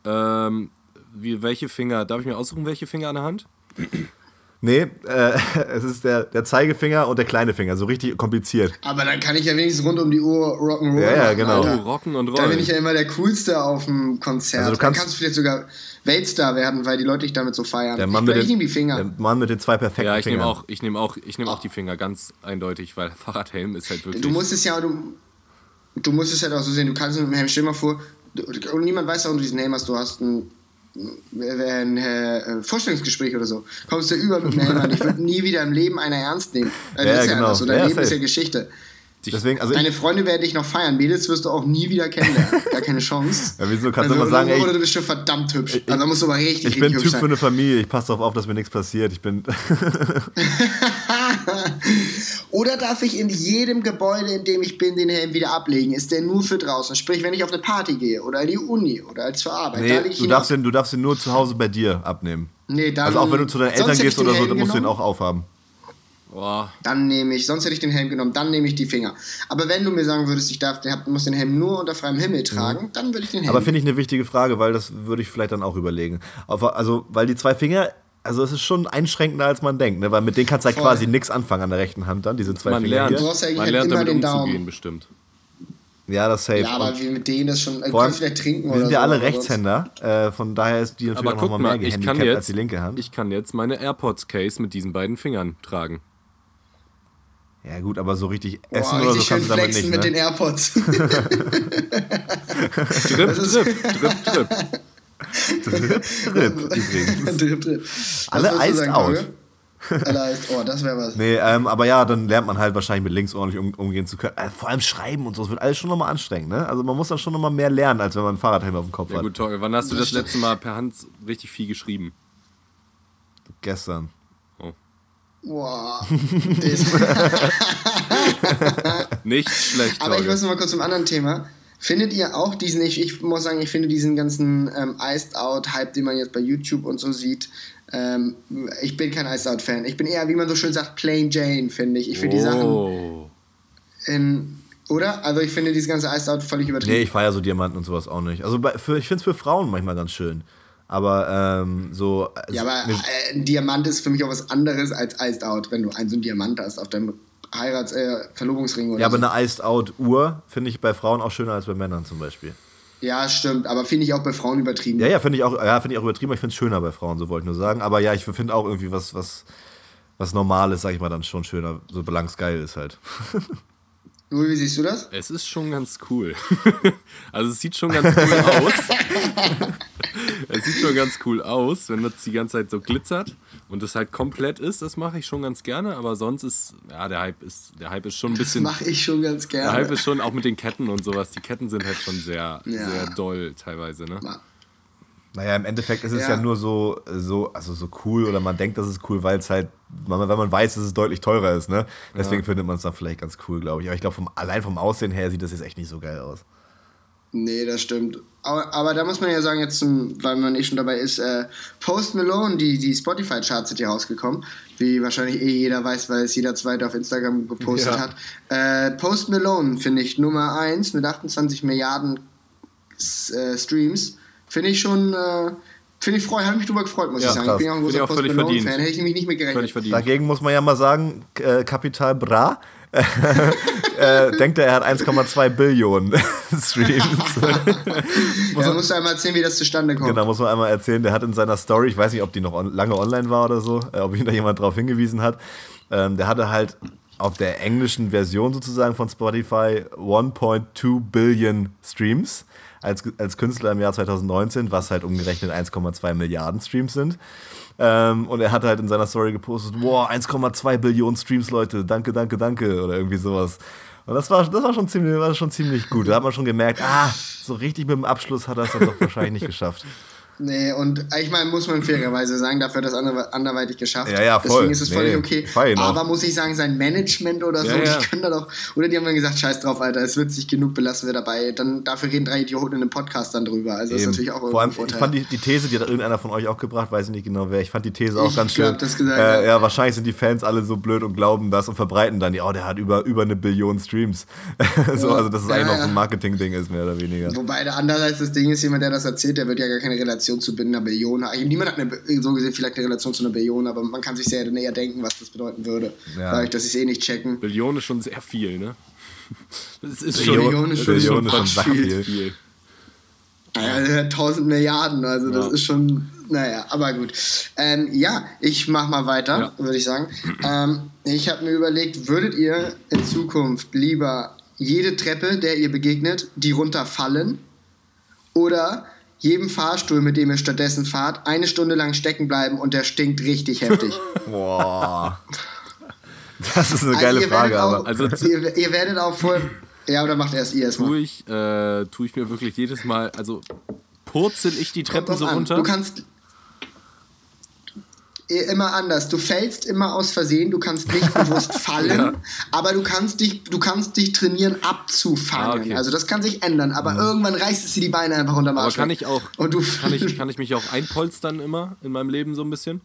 Ähm, wie, welche Finger? Darf ich mir aussuchen, welche Finger an der Hand? Nee, äh, *laughs* es ist der, der Zeigefinger und der kleine Finger, so richtig kompliziert. Aber dann kann ich ja wenigstens rund um die Uhr Rock'n'Roll Ja, ja, machen, genau. Oh, Alter. rocken und Dann bin rollen. ich ja immer der Coolste auf dem Konzert. Also du dann kannst- kannst du vielleicht sogar Weltstar werden, weil die Leute dich damit so feiern. Der Mann, ich mit ich nehme den, die Finger. der Mann mit den zwei perfekten Ja, ich nehme Fingern. auch, ich nehme auch, ich nehme auch die Finger ganz eindeutig, weil *laughs* Fahrradhelm ist halt wirklich. Du musst es ja, du, du musst es halt auch so sehen, du kannst mit dem Helm, stell dir mal vor, du, und niemand weiß, warum du diesen Helm hast, du hast ein, ein, äh, Vorstellungsgespräch oder so. Kommst du über mit dem Helm an, ich würde nie wieder im Leben einer ernst nehmen. Äh, Ja, das ist ja genau. so, dein Ja, Leben ist ja Geschichte. Deswegen, also ich, Deine Freunde werden dich noch feiern, Mädels wirst du auch nie wieder kennenlernen. *laughs* Gar keine Chance. Ja, wieso kannst du also, immer sagen, oder, ey, du bist schon verdammt hübsch. also da musst du aber richtig, ich bin Typ sein. für eine Familie, ich passe darauf auf, dass mir nichts passiert. Ich bin. *laughs* Oder darf ich in jedem Gebäude, in dem ich bin, den Helm wieder ablegen? Ist der nur für draußen? Sprich, wenn ich auf eine Party gehe oder in die Uni oder als zur Arbeit, da nee, ich du ihn darfst, den, du darfst den nur zu Hause bei dir abnehmen. Nee, dann, Also auch wenn du zu deinen Eltern ich gehst oder so, dann musst du den genommen. auch aufhaben. Boah, Dann nehme ich, sonst hätte ich den Helm genommen, dann nehme ich die Finger. Aber wenn du mir sagen würdest, ich darf, hab- muss den Helm nur unter freiem Himmel tragen, dann würde ich den Helm. Mhm. Aber finde ich eine wichtige Frage, weil das würde ich vielleicht dann auch überlegen. Also, weil die zwei Finger, also es ist schon einschränkender, als man denkt, ne? weil mit denen kannst du halt Voll. quasi nichts anfangen an der rechten Hand dann, diese zwei man Finger lernt, Du hier. brauchst eigentlich man halt lernt immer damit den Daumen. umzugehen, bestimmt. Ja, das safe. ja, aber Und wie mit denen das schon, äh, vor allem, vielleicht trinken wir oder sind ja so, alle Rechtshänder, äh, von daher ist die natürlich Aber auch noch guck mal mal, mehr ich kann gehandicapt als die linke Hand. ich kann jetzt meine AirPods-Case mit diesen beiden Fingern tragen. Ja gut, aber so richtig Boah, essen oder so richtig kannst schön du damit nicht, mit ne? den AirPods. *laughs* Drip, drip, drip, drip. Drip, Drip übrigens. *laughs* drip, drip. Alle sagen, out. Alle oh, das wäre was. Nee, ähm, aber ja, dann lernt man halt wahrscheinlich mit links ordentlich um, umgehen zu können. Äh, vor allem Schreiben und so, das wird alles schon nochmal anstrengend, ne? Also man muss dann schon nochmal mehr lernen, als wenn man einen Fahrradhelm auf dem Kopf Ja hat. gut, Torge, wann hast du das letzte Mal per Hand richtig viel geschrieben? Gestern. Oh. Boah. Das- *laughs* Nicht schlecht, Aber ich muss noch mal kurz zum anderen Thema. Findet ihr auch diesen, ich, ich muss sagen, ich finde diesen ganzen ähm, Iced Out-Hype, den man jetzt bei YouTube und so sieht, ähm, ich bin kein Iced Out-Fan. Ich bin eher, wie man so schön sagt, Plain Jane, finde ich. Ich finde die Sachen oh. in, oder? Also ich finde dieses ganze Iced Out völlig übertrieben. Nee, ich feiere so Diamanten und sowas auch nicht. Also bei, für, ich finde es für Frauen manchmal ganz schön. Aber ähm, so. ja, aber äh, ein Diamant ist für mich auch was anderes als Iced Out, wenn du einen so einen Diamant hast auf deinem Heirats-, äh, Verlobungsring oder ja, aber so. eine Iced Out Uhr finde ich bei Frauen auch schöner als bei Männern zum Beispiel. Ja, stimmt, aber finde ich auch bei Frauen übertrieben. Ja, ja, finde ich auch, ja, finde ich auch übertrieben, aber ich finde es schöner bei Frauen, so wollte ich nur sagen. Aber ja, ich finde auch irgendwie was, was, was Normales, sag ich mal, dann schon schöner, so belangsgeil ist halt. *laughs* Louis, wie siehst du das? Es ist schon ganz cool. *laughs* also es sieht schon ganz cool *laughs* aus. *laughs* es sieht schon ganz cool aus, wenn das die ganze Zeit so glitzert und es halt komplett ist. Das mache ich schon ganz gerne, aber sonst ist ja der Hype ist der Hype ist schon ein bisschen Mache ich schon ganz der gerne. Hype ist schon auch mit den Ketten und sowas. Die Ketten sind halt schon sehr Ja. sehr doll teilweise, ne? Naja, im Endeffekt ist es ja, Ja. nur so, so, also so cool oder man denkt, das ist cool, weil es halt, weil man, weiß, dass es deutlich teurer ist, ne? Deswegen findet man es dann vielleicht ganz cool, glaube ich. Aber ich glaube, allein vom Aussehen her sieht das jetzt echt nicht so geil aus. Nee, das stimmt. Aber, aber da muss man ja sagen, jetzt, zum, weil man eh schon dabei ist, äh, Post Malone, die, die Spotify-Charts sind hier rausgekommen, wie wahrscheinlich eh jeder weiß, weil es jeder Zweite auf Instagram gepostet Ja. hat. Äh, Post Malone finde ich Nummer 1 mit 28 Milliarden äh, Streams. Finde ich schon, äh, finde ich freu, habe mich drüber gefreut, muss Ja, ich sagen. krass. Ich bin ja auch ein großer Post völlig verdient. Malone-Fan, hätte ich nämlich nicht mit Völlig gerechnet. verdient. Dagegen muss man ja mal sagen, äh, Capital Bra äh, *laughs* denkt er, er hat 1,2 Billionen *laughs* Streams. Ja, musst du einmal erzählen, wie das zustande kommt. Genau, muss man einmal erzählen. Der hat in seiner Story, ich weiß nicht, ob die noch on, lange online war oder so, äh, ob ihn da jemand drauf hingewiesen hat. Ähm, der hatte halt auf der englischen Version sozusagen von Spotify 1.2 Billion Streams als, als Künstler im Jahr 2019, was halt umgerechnet 1,2 Milliarden Streams sind. Ähm, und er hat halt in seiner Story gepostet, wow, 1,2 Billionen Streams, Leute, danke, danke, danke, oder irgendwie sowas. Und das war, das war, schon ziemlich, war schon ziemlich gut. Da hat man schon gemerkt, ah, so richtig mit dem Abschluss hat er es dann doch wahrscheinlich nicht geschafft. *laughs* Nee, und ich meine, muss man fairerweise sagen, dafür hat das ander- anderweitig geschafft. Ja, ja, voll. Deswegen ist es völlig Nee, okay. auch. Aber muss ich sagen, sein Management oder so, Ja, ja. die können da doch, oder die haben dann gesagt, scheiß drauf, Alter, es wird sich genug, belassen wir dabei. Dann, dafür reden drei Idioten in einem Podcast dann drüber. Also das ist Eben. natürlich auch Vor allem, Vorteil. ich fand die, die These, die hat irgendeiner von euch auch gebracht, weiß ich nicht genau wer. Ich fand die These auch Ich ganz glaub, schön. das gesagt, äh, ja. ja, wahrscheinlich sind die Fans alle so blöd und glauben das und verbreiten dann, ja, oh, der hat über, über eine Billion Streams. *laughs* so, also, dass es eigentlich noch so ein Marketing-Ding ist, mehr oder weniger. Wobei der andererseits das Ding ist, jemand, der das erzählt, der wird ja gar keine Relation zu einer Billion. Niemand hat eine, so gesehen vielleicht eine Relation zu einer Billion, aber man kann sich sehr näher denken, was das bedeuten würde. Ja. Dadurch, dass sie es eh nicht checken. Billion ist schon sehr viel, ne? *laughs* Das ist Billion- schon, ist schon- Billion ist schon viel. viel. Ja, 1000 Milliarden, also das Ja. ist schon, naja, aber gut. Ähm, ja, ich mach mal weiter, Ja. würde ich sagen. Ähm, ich habe mir überlegt, würdet ihr in Zukunft lieber jede Treppe, der ihr begegnet, die runterfallen oder jedem Fahrstuhl, mit dem ihr stattdessen fahrt, eine Stunde lang stecken bleiben und der stinkt richtig heftig? *laughs* Boah. Das ist eine geile ihr Frage, auch, aber. Also- *laughs* ihr, ihr werdet auch voll. Ja, oder macht erst ihr erstmal? Tue ich, äh, tue ich mir wirklich jedes Mal, also purzel ich die Treppen so an. runter? Du kannst immer anders. Du fällst immer aus Versehen, du kannst nicht bewusst *laughs* fallen, Ja. aber du kannst dich, du kannst dich trainieren abzufangen. Ah, okay. Also das kann sich ändern, aber irgendwann reißt es dir die Beine einfach unterm Aber Arsch. kann weg. ich auch, Und du kann ich, *laughs* kann ich mich auch einpolstern immer in meinem Leben so ein bisschen?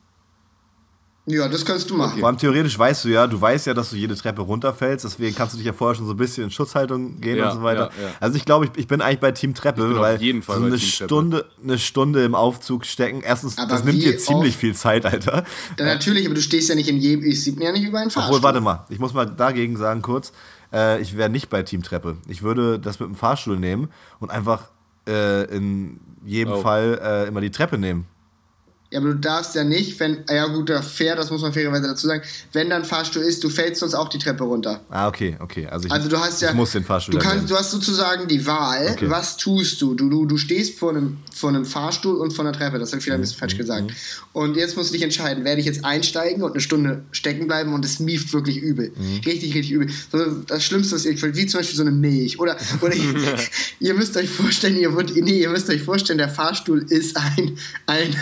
Ja, das kannst du machen. Vor allem theoretisch weißt du ja, du weißt ja, dass du jede Treppe runterfällst, deswegen kannst du dich ja vorher schon so ein bisschen in Schutzhaltung gehen Ja, und so weiter. ja, ja. Also ich glaube, ich, ich bin eigentlich bei Team Treppe, Ich bin auf weil jeden Fall so eine. Stunde, eine Stunde im Aufzug stecken, erstens, Aber das nimmt dir ziemlich viel Zeit, Alter. Dann natürlich, aber du stehst ja nicht in jedem, ich sieht mir ja nicht über einen Fahrstuhl. Obwohl, warte mal, ich muss mal dagegen sagen kurz, äh, ich wäre nicht bei Team Treppe. Ich würde das mit dem Fahrstuhl nehmen und einfach äh, in jedem Oh. Fall äh, immer die Treppe nehmen. Ja, aber du darfst ja nicht, wenn, ja gut, der fair, das muss man fairerweise dazu sagen, wenn dann Fahrstuhl ist, du fällst sonst auch die Treppe runter. Ah, okay, okay. Also, ich, Also du hast ja, ich muss den Fahrstuhl du, kannst, du hast sozusagen die Wahl, Okay. was tust du? Du, du? du stehst vor einem, vor einem Fahrstuhl und vor einer Treppe, das habe ich vielleicht ein Mhm, bisschen falsch gesagt. Und jetzt musst du dich entscheiden, werde ich jetzt einsteigen und eine Stunde stecken bleiben und es mieft wirklich übel. Mhm. Richtig, richtig übel. So, das Schlimmste, was ihr wie zum Beispiel so eine Milch. Oder, oder ihr *laughs* müsst euch vorstellen, ihr, wollt, nee, ihr müsst euch vorstellen, der Fahrstuhl ist ein, ein,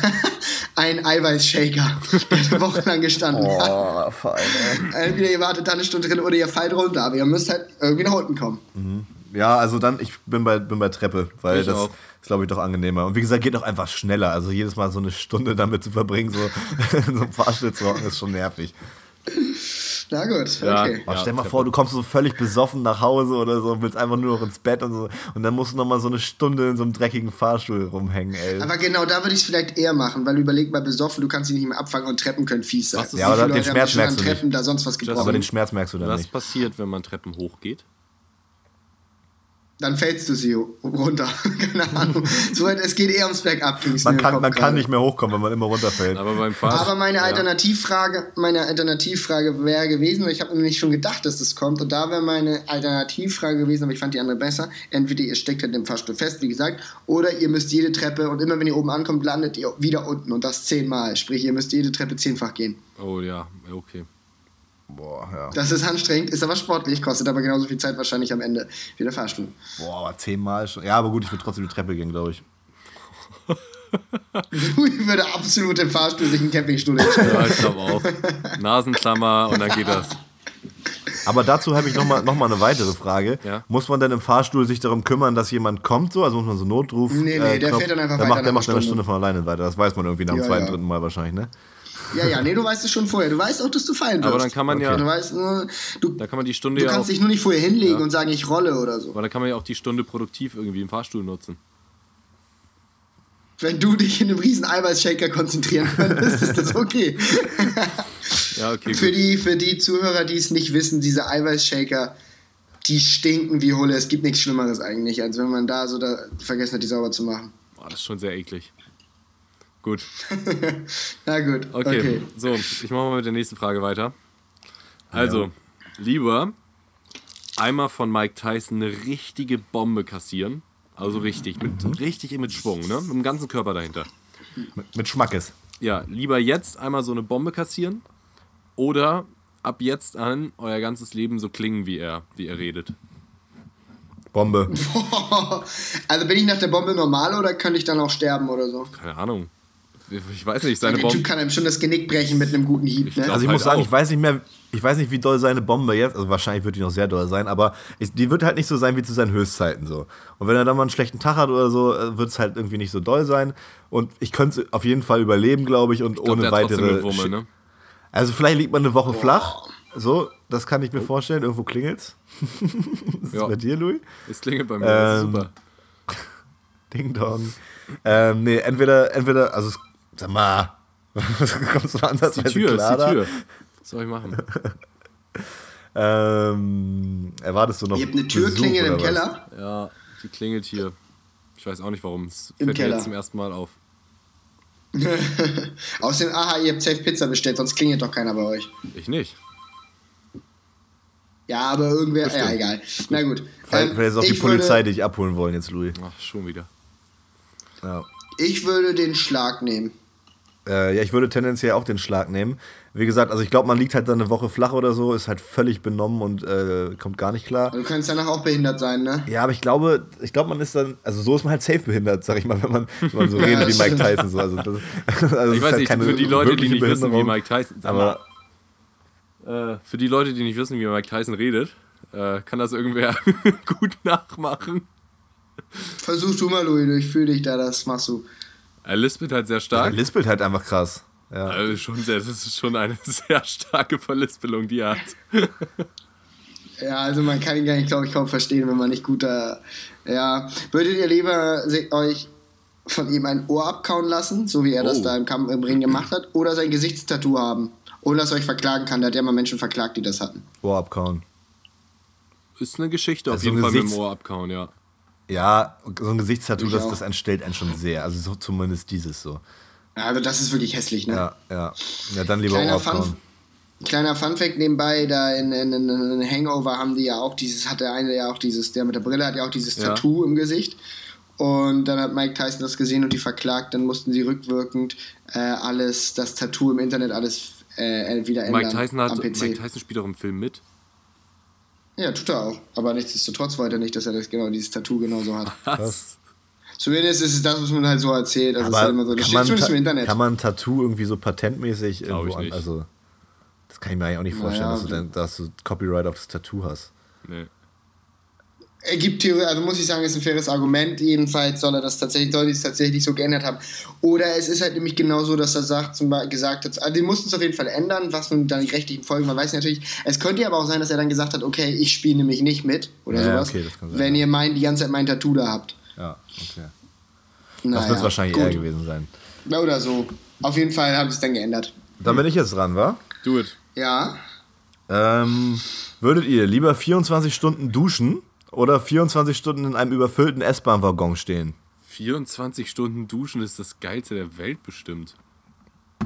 ein Eiweißshaker, der wochenlang gestanden hat. Oh, vor allem. Entweder ihr wartet da eine Stunde drin oder ihr fallt runter, aber ihr müsst halt irgendwie nach unten kommen. Ja, also dann, ich bin bei, bin bei Treppe, weil Ich das auch. ist, glaube ich, doch angenehmer. Und wie gesagt, geht auch einfach schneller. Also jedes Mal so eine Stunde damit zu verbringen, so *laughs* so einem Fahrstuhl zu hocken, ist schon nervig. Na gut, Ja. okay. Oh, stell mal vor, du kommst so völlig besoffen nach Hause oder so und willst einfach nur noch ins Bett und so. Und dann musst du noch mal so eine Stunde in so einem dreckigen Fahrstuhl rumhängen, ey. Aber genau da würde ich es vielleicht eher machen, weil überleg mal, besoffen, du kannst dich nicht mehr abfangen und Treppen können fies sein. Was ist- Ja, aber den Leute Schmerz merkst du Treppen da sonst was gebrochen? Aber den Schmerz merkst du dann Was nicht. passiert, wenn man Treppen hochgeht? Dann fällst du sie runter. *laughs* Keine Ahnung. *laughs* So, weit- es geht eher ums Bergab. Man kann, man kann nicht mehr hochkommen, wenn man immer runterfällt. Aber beim Fahrstuhl. Aber meine ja. Alternativfrage, meine Alternativfrage wäre gewesen, ich habe nämlich schon gedacht, dass das kommt, und da wäre meine Alternativfrage gewesen, aber ich fand die andere besser. Entweder ihr steckt halt im Fahrstuhl fest, wie gesagt, oder ihr müsst jede Treppe und immer wenn ihr oben ankommt, landet ihr wieder unten und das zehnmal. Sprich, ihr müsst jede Treppe zehnfach gehen. Oh ja, okay. Boah, ja. Das ist anstrengend, ist aber sportlich, kostet aber genauso viel Zeit wahrscheinlich am Ende wie der Fahrstuhl. Boah, aber zehnmal schon. Ja, aber gut, ich würde trotzdem die Treppe gehen, glaube ich. *laughs* Louis würde absolut im Fahrstuhl sich einen Campingstuhl hinstellen. Ja, ich glaube auch. Nasenklammer und dann geht das. Aber dazu habe ich nochmal noch mal eine weitere Frage. Ja. Muss man denn im Fahrstuhl sich darum kümmern, dass jemand kommt? So? Also muss man so Notruf? Nee, nee, der fährt dann einfach der weiter macht, Der macht eine Stunde. Stunde von alleine weiter. Das weiß man irgendwie nach dem Ja, zweiten, ja. dritten Mal wahrscheinlich, ne? Ja, ja, nee, du weißt es schon vorher. Du weißt auch, dass du fallen wirst. Aber dann kann man ja, Du weißt nur, du, da kann man die Stunde du ja auch, kannst dich nur nicht vorher hinlegen und sagen, ich rolle oder so. aber da kann man ja auch die Stunde produktiv irgendwie im Fahrstuhl nutzen. Wenn du dich in einem riesen Eiweißshaker konzentrieren könntest, ist das okay. *laughs* Ja, okay. für, Gut. die, für die Zuhörer, die es nicht wissen, diese Eiweißshaker, die stinken wie Hulle. Es gibt nichts Schlimmeres eigentlich, als wenn man da so da vergessen hat, die sauber zu machen. Boah, das ist schon sehr eklig. Gut. *laughs* Na gut, Okay. okay. So, ich mache mal mit der nächsten Frage weiter. Also, lieber einmal von Mike Tyson eine richtige Bombe kassieren. Also richtig, mit, richtig mit Schwung, ne? Mit dem ganzen Körper dahinter. Mit, mit Schmackes. Ja, lieber jetzt einmal so eine Bombe kassieren oder ab jetzt an euer ganzes Leben so klingen wie er, wie er redet. Bombe. *laughs* Also bin ich nach der Bombe normal oder könnte ich dann auch sterben oder so? Keine Ahnung. Ich weiß nicht, seine Der Typ Bombe. kann einem schon das Genick brechen mit einem guten Hieb, ne? Also ich halt muss sagen, auch. ich weiß nicht mehr, ich weiß nicht, wie doll seine Bombe jetzt, also wahrscheinlich wird die noch sehr doll sein, aber ich, die wird halt nicht so sein wie zu seinen Höchstzeiten so. Und wenn er dann mal einen schlechten Tag hat oder so, äh, wird es halt irgendwie nicht so doll sein. Und ich könnte es auf jeden Fall überleben, glaube ich, und Ich glaub, ohne der weitere. Wumme, ne? Also vielleicht liegt man eine Woche flach. So, das kann ich mir vorstellen. Irgendwo klingelt's. *laughs* Was Ja. ist bei dir, Louis? Es klingelt bei mir, das ist Ähm, super. *laughs* Ding Dong. Ähm, nee, entweder, entweder, also es- sag mal, *laughs* kommst du Die ansatzweise Tür, ist klar die da? Tür. Was soll ich machen? *laughs* Ähm, erwartest du noch Ihr habt eine Besuch Türklingel im? Keller? Ja, die klingelt hier. Ich weiß auch nicht warum. Es Im fällt mir Keller. jetzt zum ersten Mal auf. *laughs* Außerdem, aha, ihr habt safe Pizza bestellt, sonst klingelt doch keiner bei euch. Ich nicht. Ja, aber irgendwer, ja, Bestimmt. egal. Na gut. Vielleicht, Ähm, vielleicht ist auch die Polizei Würde, dich abholen wollen jetzt, Louis. Ach, schon wieder. Ja. ich würde den Schlag nehmen. Äh, ja, ich würde tendenziell auch den Schlag nehmen. Wie gesagt, also ich glaube, man liegt halt dann eine Woche flach oder so, ist halt völlig benommen und äh, kommt gar nicht klar. Du könntest danach auch behindert sein, ne? Ja, aber ich glaube, ich glaube, man ist dann, also so ist man halt safe behindert, sag ich mal, wenn man, wenn man so *laughs* redet wie Mike. Tyson. So. Also das, *laughs* also Ich ist weiß halt nicht, keine für die Leute, die nicht wissen, wie Mike Tyson. Aber äh, für die Leute, die nicht wissen, wie Mike Tyson redet, äh, kann das irgendwer *laughs* gut nachmachen. Versuch du mal, Louis, ich fühle dich da, das machst du. Er lispelt halt sehr er stark. lispelt halt einfach krass. Ja. Also schon sehr, das ist schon eine *laughs* sehr starke Verlispelung, die er hat. *laughs* Ja, also man kann ihn gar nicht, glaube ich, kaum verstehen, wenn man nicht guter. Ja. Würdet ihr lieber euch von ihm ein Ohr abkauen lassen, so wie er das Oh. da im, Kampf, im Ring gemacht hat, oder sein Gesichtstattoo haben? Ohne dass er euch verklagen kann, der hat ja mal Menschen verklagt, die das hatten. Ohr abkauen. Ist eine Geschichte auf Also jeden ein Fall mit Gesichts- dem Ohr abkauen, ja. Ja, so ein Gesichtstattoo, Ich das, das entstellt einen schon sehr. Also so zumindest dieses so. Also das ist wirklich hässlich, ne? Ja, ja. Ja, dann lieber Kleiner aufbauen. Fun, kleiner Funfact nebenbei, da in, in, in, in Hangover haben die ja auch dieses, hat der eine ja auch dieses, der mit der Brille hat ja auch dieses Ja. Tattoo im Gesicht. Und dann hat Mike Tyson das gesehen und die verklagt, dann mussten sie rückwirkend äh, alles, das Tattoo im Internet alles äh, wieder ändern Mike Tyson, hat, am PC. Mike Tyson spielt auch im Film mit. Ja, tut er auch. Aber nichtsdestotrotz wollte er nicht, dass er das genau dieses Tattoo genauso hat. Was? Zumindest ist es das, was man halt so erzählt. Also ist halt immer so, das kann, steht man, zumindest im Internet. kann man ein Tattoo irgendwie so patentmäßig Glaub irgendwo ich an, also das kann ich mir eigentlich auch nicht vorstellen, Naja, dass, du dann, dass du Copyright auf das Tattoo hast. Nee. Er gibt Theorie, also muss ich sagen, ist ein faires Argument. Jedenfalls soll er das tatsächlich, soll die es tatsächlich so geändert haben. Oder es ist halt nämlich genau so, dass er sagt, zum Beispiel gesagt hat, also die mussten es auf jeden Fall ändern, was nun dann die rechtlichen Folgen, man weiß natürlich. Es könnte ja aber auch sein, dass er dann gesagt hat, okay, ich spiele nämlich nicht mit oder Ja, sowas. okay, das kann sein, wenn ja. ihr mein, die ganze Zeit mein Tattoo da habt. Ja, okay. Naja, Das wird wahrscheinlich gut. eher gewesen sein. Oder so. Auf jeden Fall haben sie es dann geändert. Dann bin ich jetzt dran, wa? Do it. Ja. Ähm, würdet ihr lieber 24 Stunden duschen oder 24 Stunden in einem überfüllten S-Bahn-Waggon stehen? 24 Stunden duschen ist das geilste der Welt bestimmt.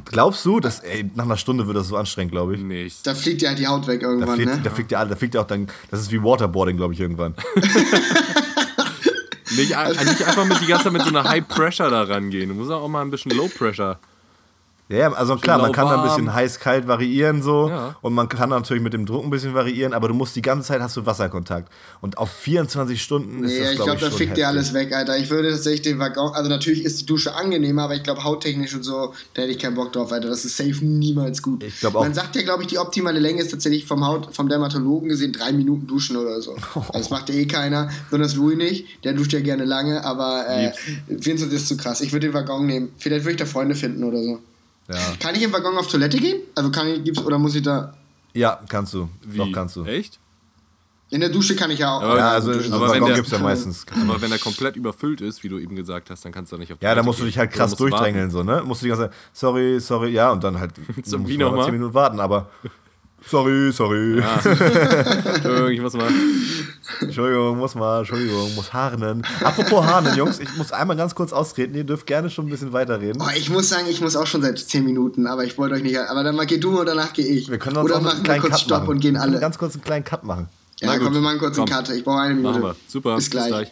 Glaubst du, dass, ey, nach einer Stunde wird das so anstrengend, glaube ich. Nee, ich, Da fliegt dir halt die Haut weg Da irgendwann, fliegt, ne? da fliegt ja da fliegt ja auch dann, das ist wie Waterboarding, glaube ich, irgendwann. *laughs* nicht, nicht einfach mit die ganze Zeit mit so einer High Pressure da rangehen. Du musst auch mal ein bisschen Low Pressure. Ja, also klar, man kann da ein bisschen heiß-kalt variieren so Ja. und man kann natürlich mit dem Druck ein bisschen variieren, aber du musst die ganze Zeit hast du Wasserkontakt und auf 24 Stunden ist Nee, das ich glaube glaube, ich, da schon fickt dir alles weg, Alter. Ich würde tatsächlich den Waggon, also natürlich ist die Dusche angenehmer, aber ich glaube, hauttechnisch und so, da hätte ich keinen Bock drauf, Alter. Das ist safe niemals gut. Ich glaub auch- Man sagt ja, glaube ich, die optimale Länge ist tatsächlich vom Haut, vom Dermatologen gesehen drei Minuten duschen oder so. *laughs* Also das macht ja eh keiner, besonders Louis nicht. Der duscht ja gerne lange, aber äh, 24 ist zu krass. Ich würde den Waggon nehmen. Vielleicht würde ich da Freunde finden oder so. Ja. Kann ich im Waggon auf Toilette gehen? Also kann ich, gibt's, oder muss ich da. ja, kannst du. Wie? Doch kannst du. Echt? In der Dusche kann ich ja auch. Aber- Ja, also im Aber wenn Waggon der- gibt es ja meistens. *laughs* Aber wenn er komplett überfüllt ist, wie du eben gesagt hast, dann kannst du da nicht auf Ja, da Toilette musst du dich halt krass durchdrängeln, so, ne? Musst du die ganze Zeit, sorry, sorry, ja, und dann halt *laughs* So, musst wie du noch mal nochmal? 10 Minuten warten, aber *laughs* sorry, sorry. *laughs* Entschuldigung, ich muss mal. Entschuldigung, muss mal, Entschuldigung, muss harnen. Apropos harnen, Jungs, ich muss einmal ganz kurz austreten. Ihr dürft gerne schon ein bisschen weiterreden. Oh, ich muss sagen, ich muss auch schon seit 10 Minuten, aber ich wollte euch nicht. Aber dann mal geh du und danach gehe ich. Wir können uns Oder auch noch machen einen wir kleinen kurz Cut Stopp machen. und gehen Wir können alle. Ganz kurz einen kleinen Cut machen. Ja, Na komm, gut. wir machen kurz einen Komm. Cut. Ich brauche eine Minute. Machen wir. Super. Bis gleich.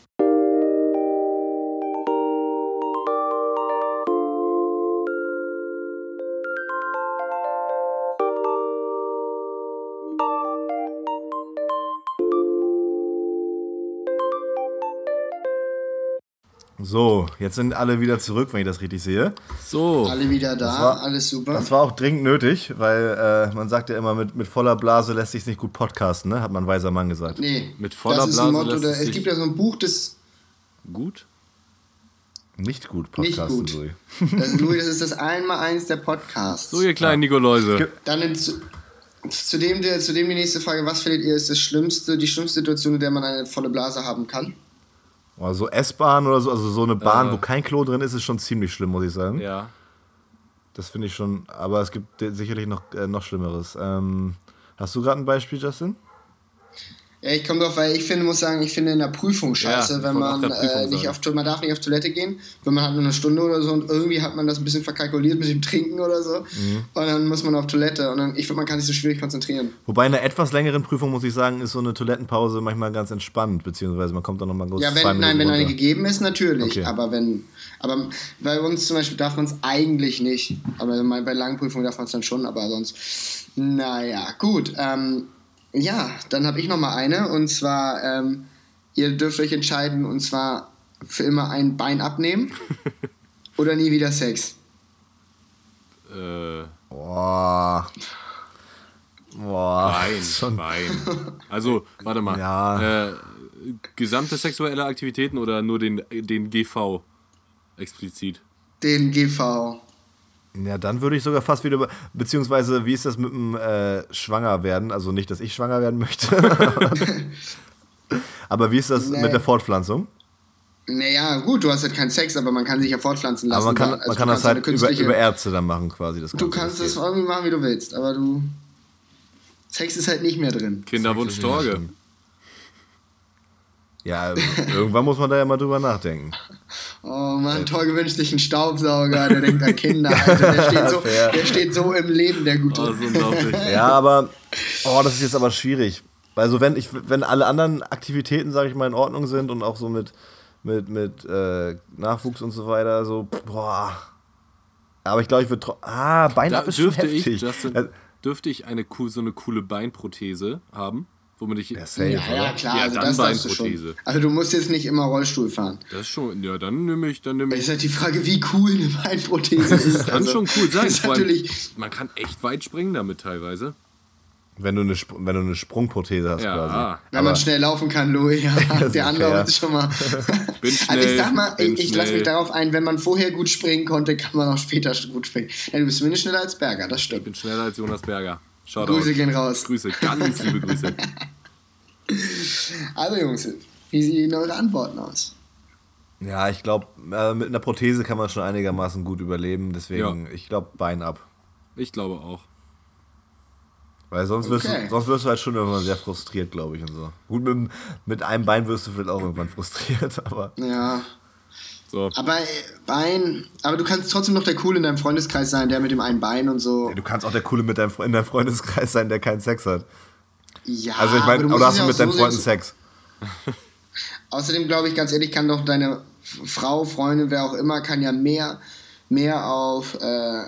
So, jetzt sind alle wieder zurück, wenn ich das richtig sehe. So. Alle wieder da, war- alles super. Das war auch dringend nötig, weil äh, man sagt ja immer, mit, mit voller Blase lässt sich nicht gut podcasten, ne? Hat man ein weiser Mann gesagt. nee, Mit voller das ist ein Blase Motto. lässt Da, es gibt ja so ein Buch, das. Gut. Nicht gut Nicht podcasten, gut. Louis. das *laughs* Louis, das ist das Einmaleins der Podcasts. So, ihr kleinen Nikoläuse. Dann in, zu, zudem, der, zudem die nächste Frage: Was findet ihr ist das Schlimmste, die schlimmste Situation, in der man eine volle Blase haben kann? Oder so S-Bahn oder so, also so eine Bahn, Äh. wo kein Klo drin ist, ist schon ziemlich schlimm, muss ich sagen. Ja. Das finde ich schon, aber es gibt sicherlich noch, äh, noch Schlimmeres. Ähm, hast du gerade ein Beispiel, Justin? Ja, ich komme drauf, weil ich finde, muss sagen, ich finde in der Prüfung scheiße, Ja, wenn man äh, nicht auf man darf nicht auf Toilette gehen, wenn man hat nur eine Stunde oder so und irgendwie hat man das ein bisschen verkalkuliert mit dem Trinken oder so Mhm. und dann muss man auf Toilette und dann, ich finde, man kann sich so schwierig konzentrieren. Wobei in einer etwas längeren Prüfung, muss ich sagen, ist so eine Toilettenpause manchmal ganz entspannt, beziehungsweise man kommt dann nochmal kurz Ja, wenn, nein, Minuten wenn eine gegeben ist, natürlich, Okay. aber wenn, aber bei uns zum Beispiel darf man es eigentlich nicht, aber bei langen Prüfungen darf man es dann schon, aber sonst, naja, gut, ähm, ja, dann habe ich noch mal eine und zwar, ähm, ihr dürft euch entscheiden und zwar für immer ein Bein abnehmen *laughs* oder nie wieder Sex. Äh, Boah. Boah. Ist schon, Wein. Also, warte mal. Ja. Äh, gesamte sexuelle Aktivitäten oder nur den, den GV explizit? Den GV. Ja, dann würde ich sogar fast wieder, beziehungsweise wie ist das mit dem äh, Schwangerwerden? Also nicht, dass ich schwanger werden möchte. *laughs* aber wie ist das Nee. mit der Fortpflanzung? Naja, gut, du hast halt keinen Sex, aber man kann sich ja fortpflanzen lassen. Aber man kann, Also man kann das halt über, über Ärzte dann machen quasi. Das Du kannst das irgendwie machen, wie du willst, aber du. Sex ist halt nicht mehr drin. Kinderwunsch Torge. Ja, irgendwann muss man da ja mal drüber nachdenken. *laughs* Oh Mann, Tor gewünscht sich einen Staubsauger, der denkt an Kinder. Also der, *laughs* steht so, der steht so im Leben, der Gute. Oh, so. Ja, aber oh, das ist jetzt aber schwierig. Also wenn ich, wenn alle anderen Aktivitäten, sage ich mal, in Ordnung sind und auch so mit, mit, mit äh, Nachwuchs und so weiter, so, boah. Aber ich glaube, ich würde Ah, Da Beinab ist dürfte ich, heftig. Justin, Also, dürfte ich eine, so eine coole Beinprothese haben, womit ich. ja, safe, ja, ja, klar, Ja, also dann das darfst du schon. Also du musst jetzt nicht immer Rollstuhl fahren. Das ist schon. Ja, dann nehme ich, dann nehme ich. ist halt die Frage, wie cool *laughs* eine Beinprothese ist. Kann Also, schon cool sein. Ist natürlich, man kann echt weit springen damit teilweise. Wenn du eine, Sp wenn du eine Sprungprothese hast Ja, quasi. ah. wenn man schnell laufen kann, Louis, ja, *laughs* ist der andere ist schon mal. *laughs* Bin also schnell, ich sag mal, bin ich, ich lasse mich darauf ein, wenn man vorher gut springen konnte, kann man auch später gut springen. Ja, du bist zumindest schneller als Berger, das Ich stimmt. bin schneller als Jonas Berger. Shoutout. Grüße gehen raus. Grüße, ganz liebe Grüße. *laughs* Also Jungs, wie sehen eure Antworten aus? Ja, ich glaube, äh, mit einer Prothese kann man schon einigermaßen gut überleben. Deswegen, ich glaube, Bein ab. Ich glaube auch. Weil sonst wirst, Okay. du, sonst wirst du halt schon irgendwann sehr frustriert, glaube ich. Und so. Gut, mit, mit einem Bein wirst du vielleicht auch irgendwann frustriert, *laughs* aber. Ja, So. aber äh, Bein, aber du kannst trotzdem noch der Coole in deinem Freundeskreis sein, der mit dem einen Bein und so. Du kannst auch der Coole mit deinem, in deinem Freundeskreis sein, der keinen Sex hat. Ja, Also ich meine, aber oder hast du ja mit auch deinen so Freunden Sex? *laughs* Außerdem glaube ich, ganz ehrlich, kann doch deine Frau, Freundin, wer auch immer, kann ja mehr, mehr auf äh,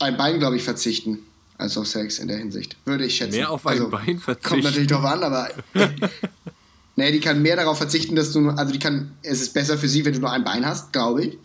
ein Bein, glaube ich, verzichten, als auf Sex in der Hinsicht. Würde ich schätzen. Mehr auf ein Also, Bein verzichten. Kommt natürlich drauf an, aber. *laughs* *laughs* nee, die kann mehr darauf verzichten, dass du nur, also die kann, es ist besser für sie, wenn du nur ein Bein hast, glaube ich,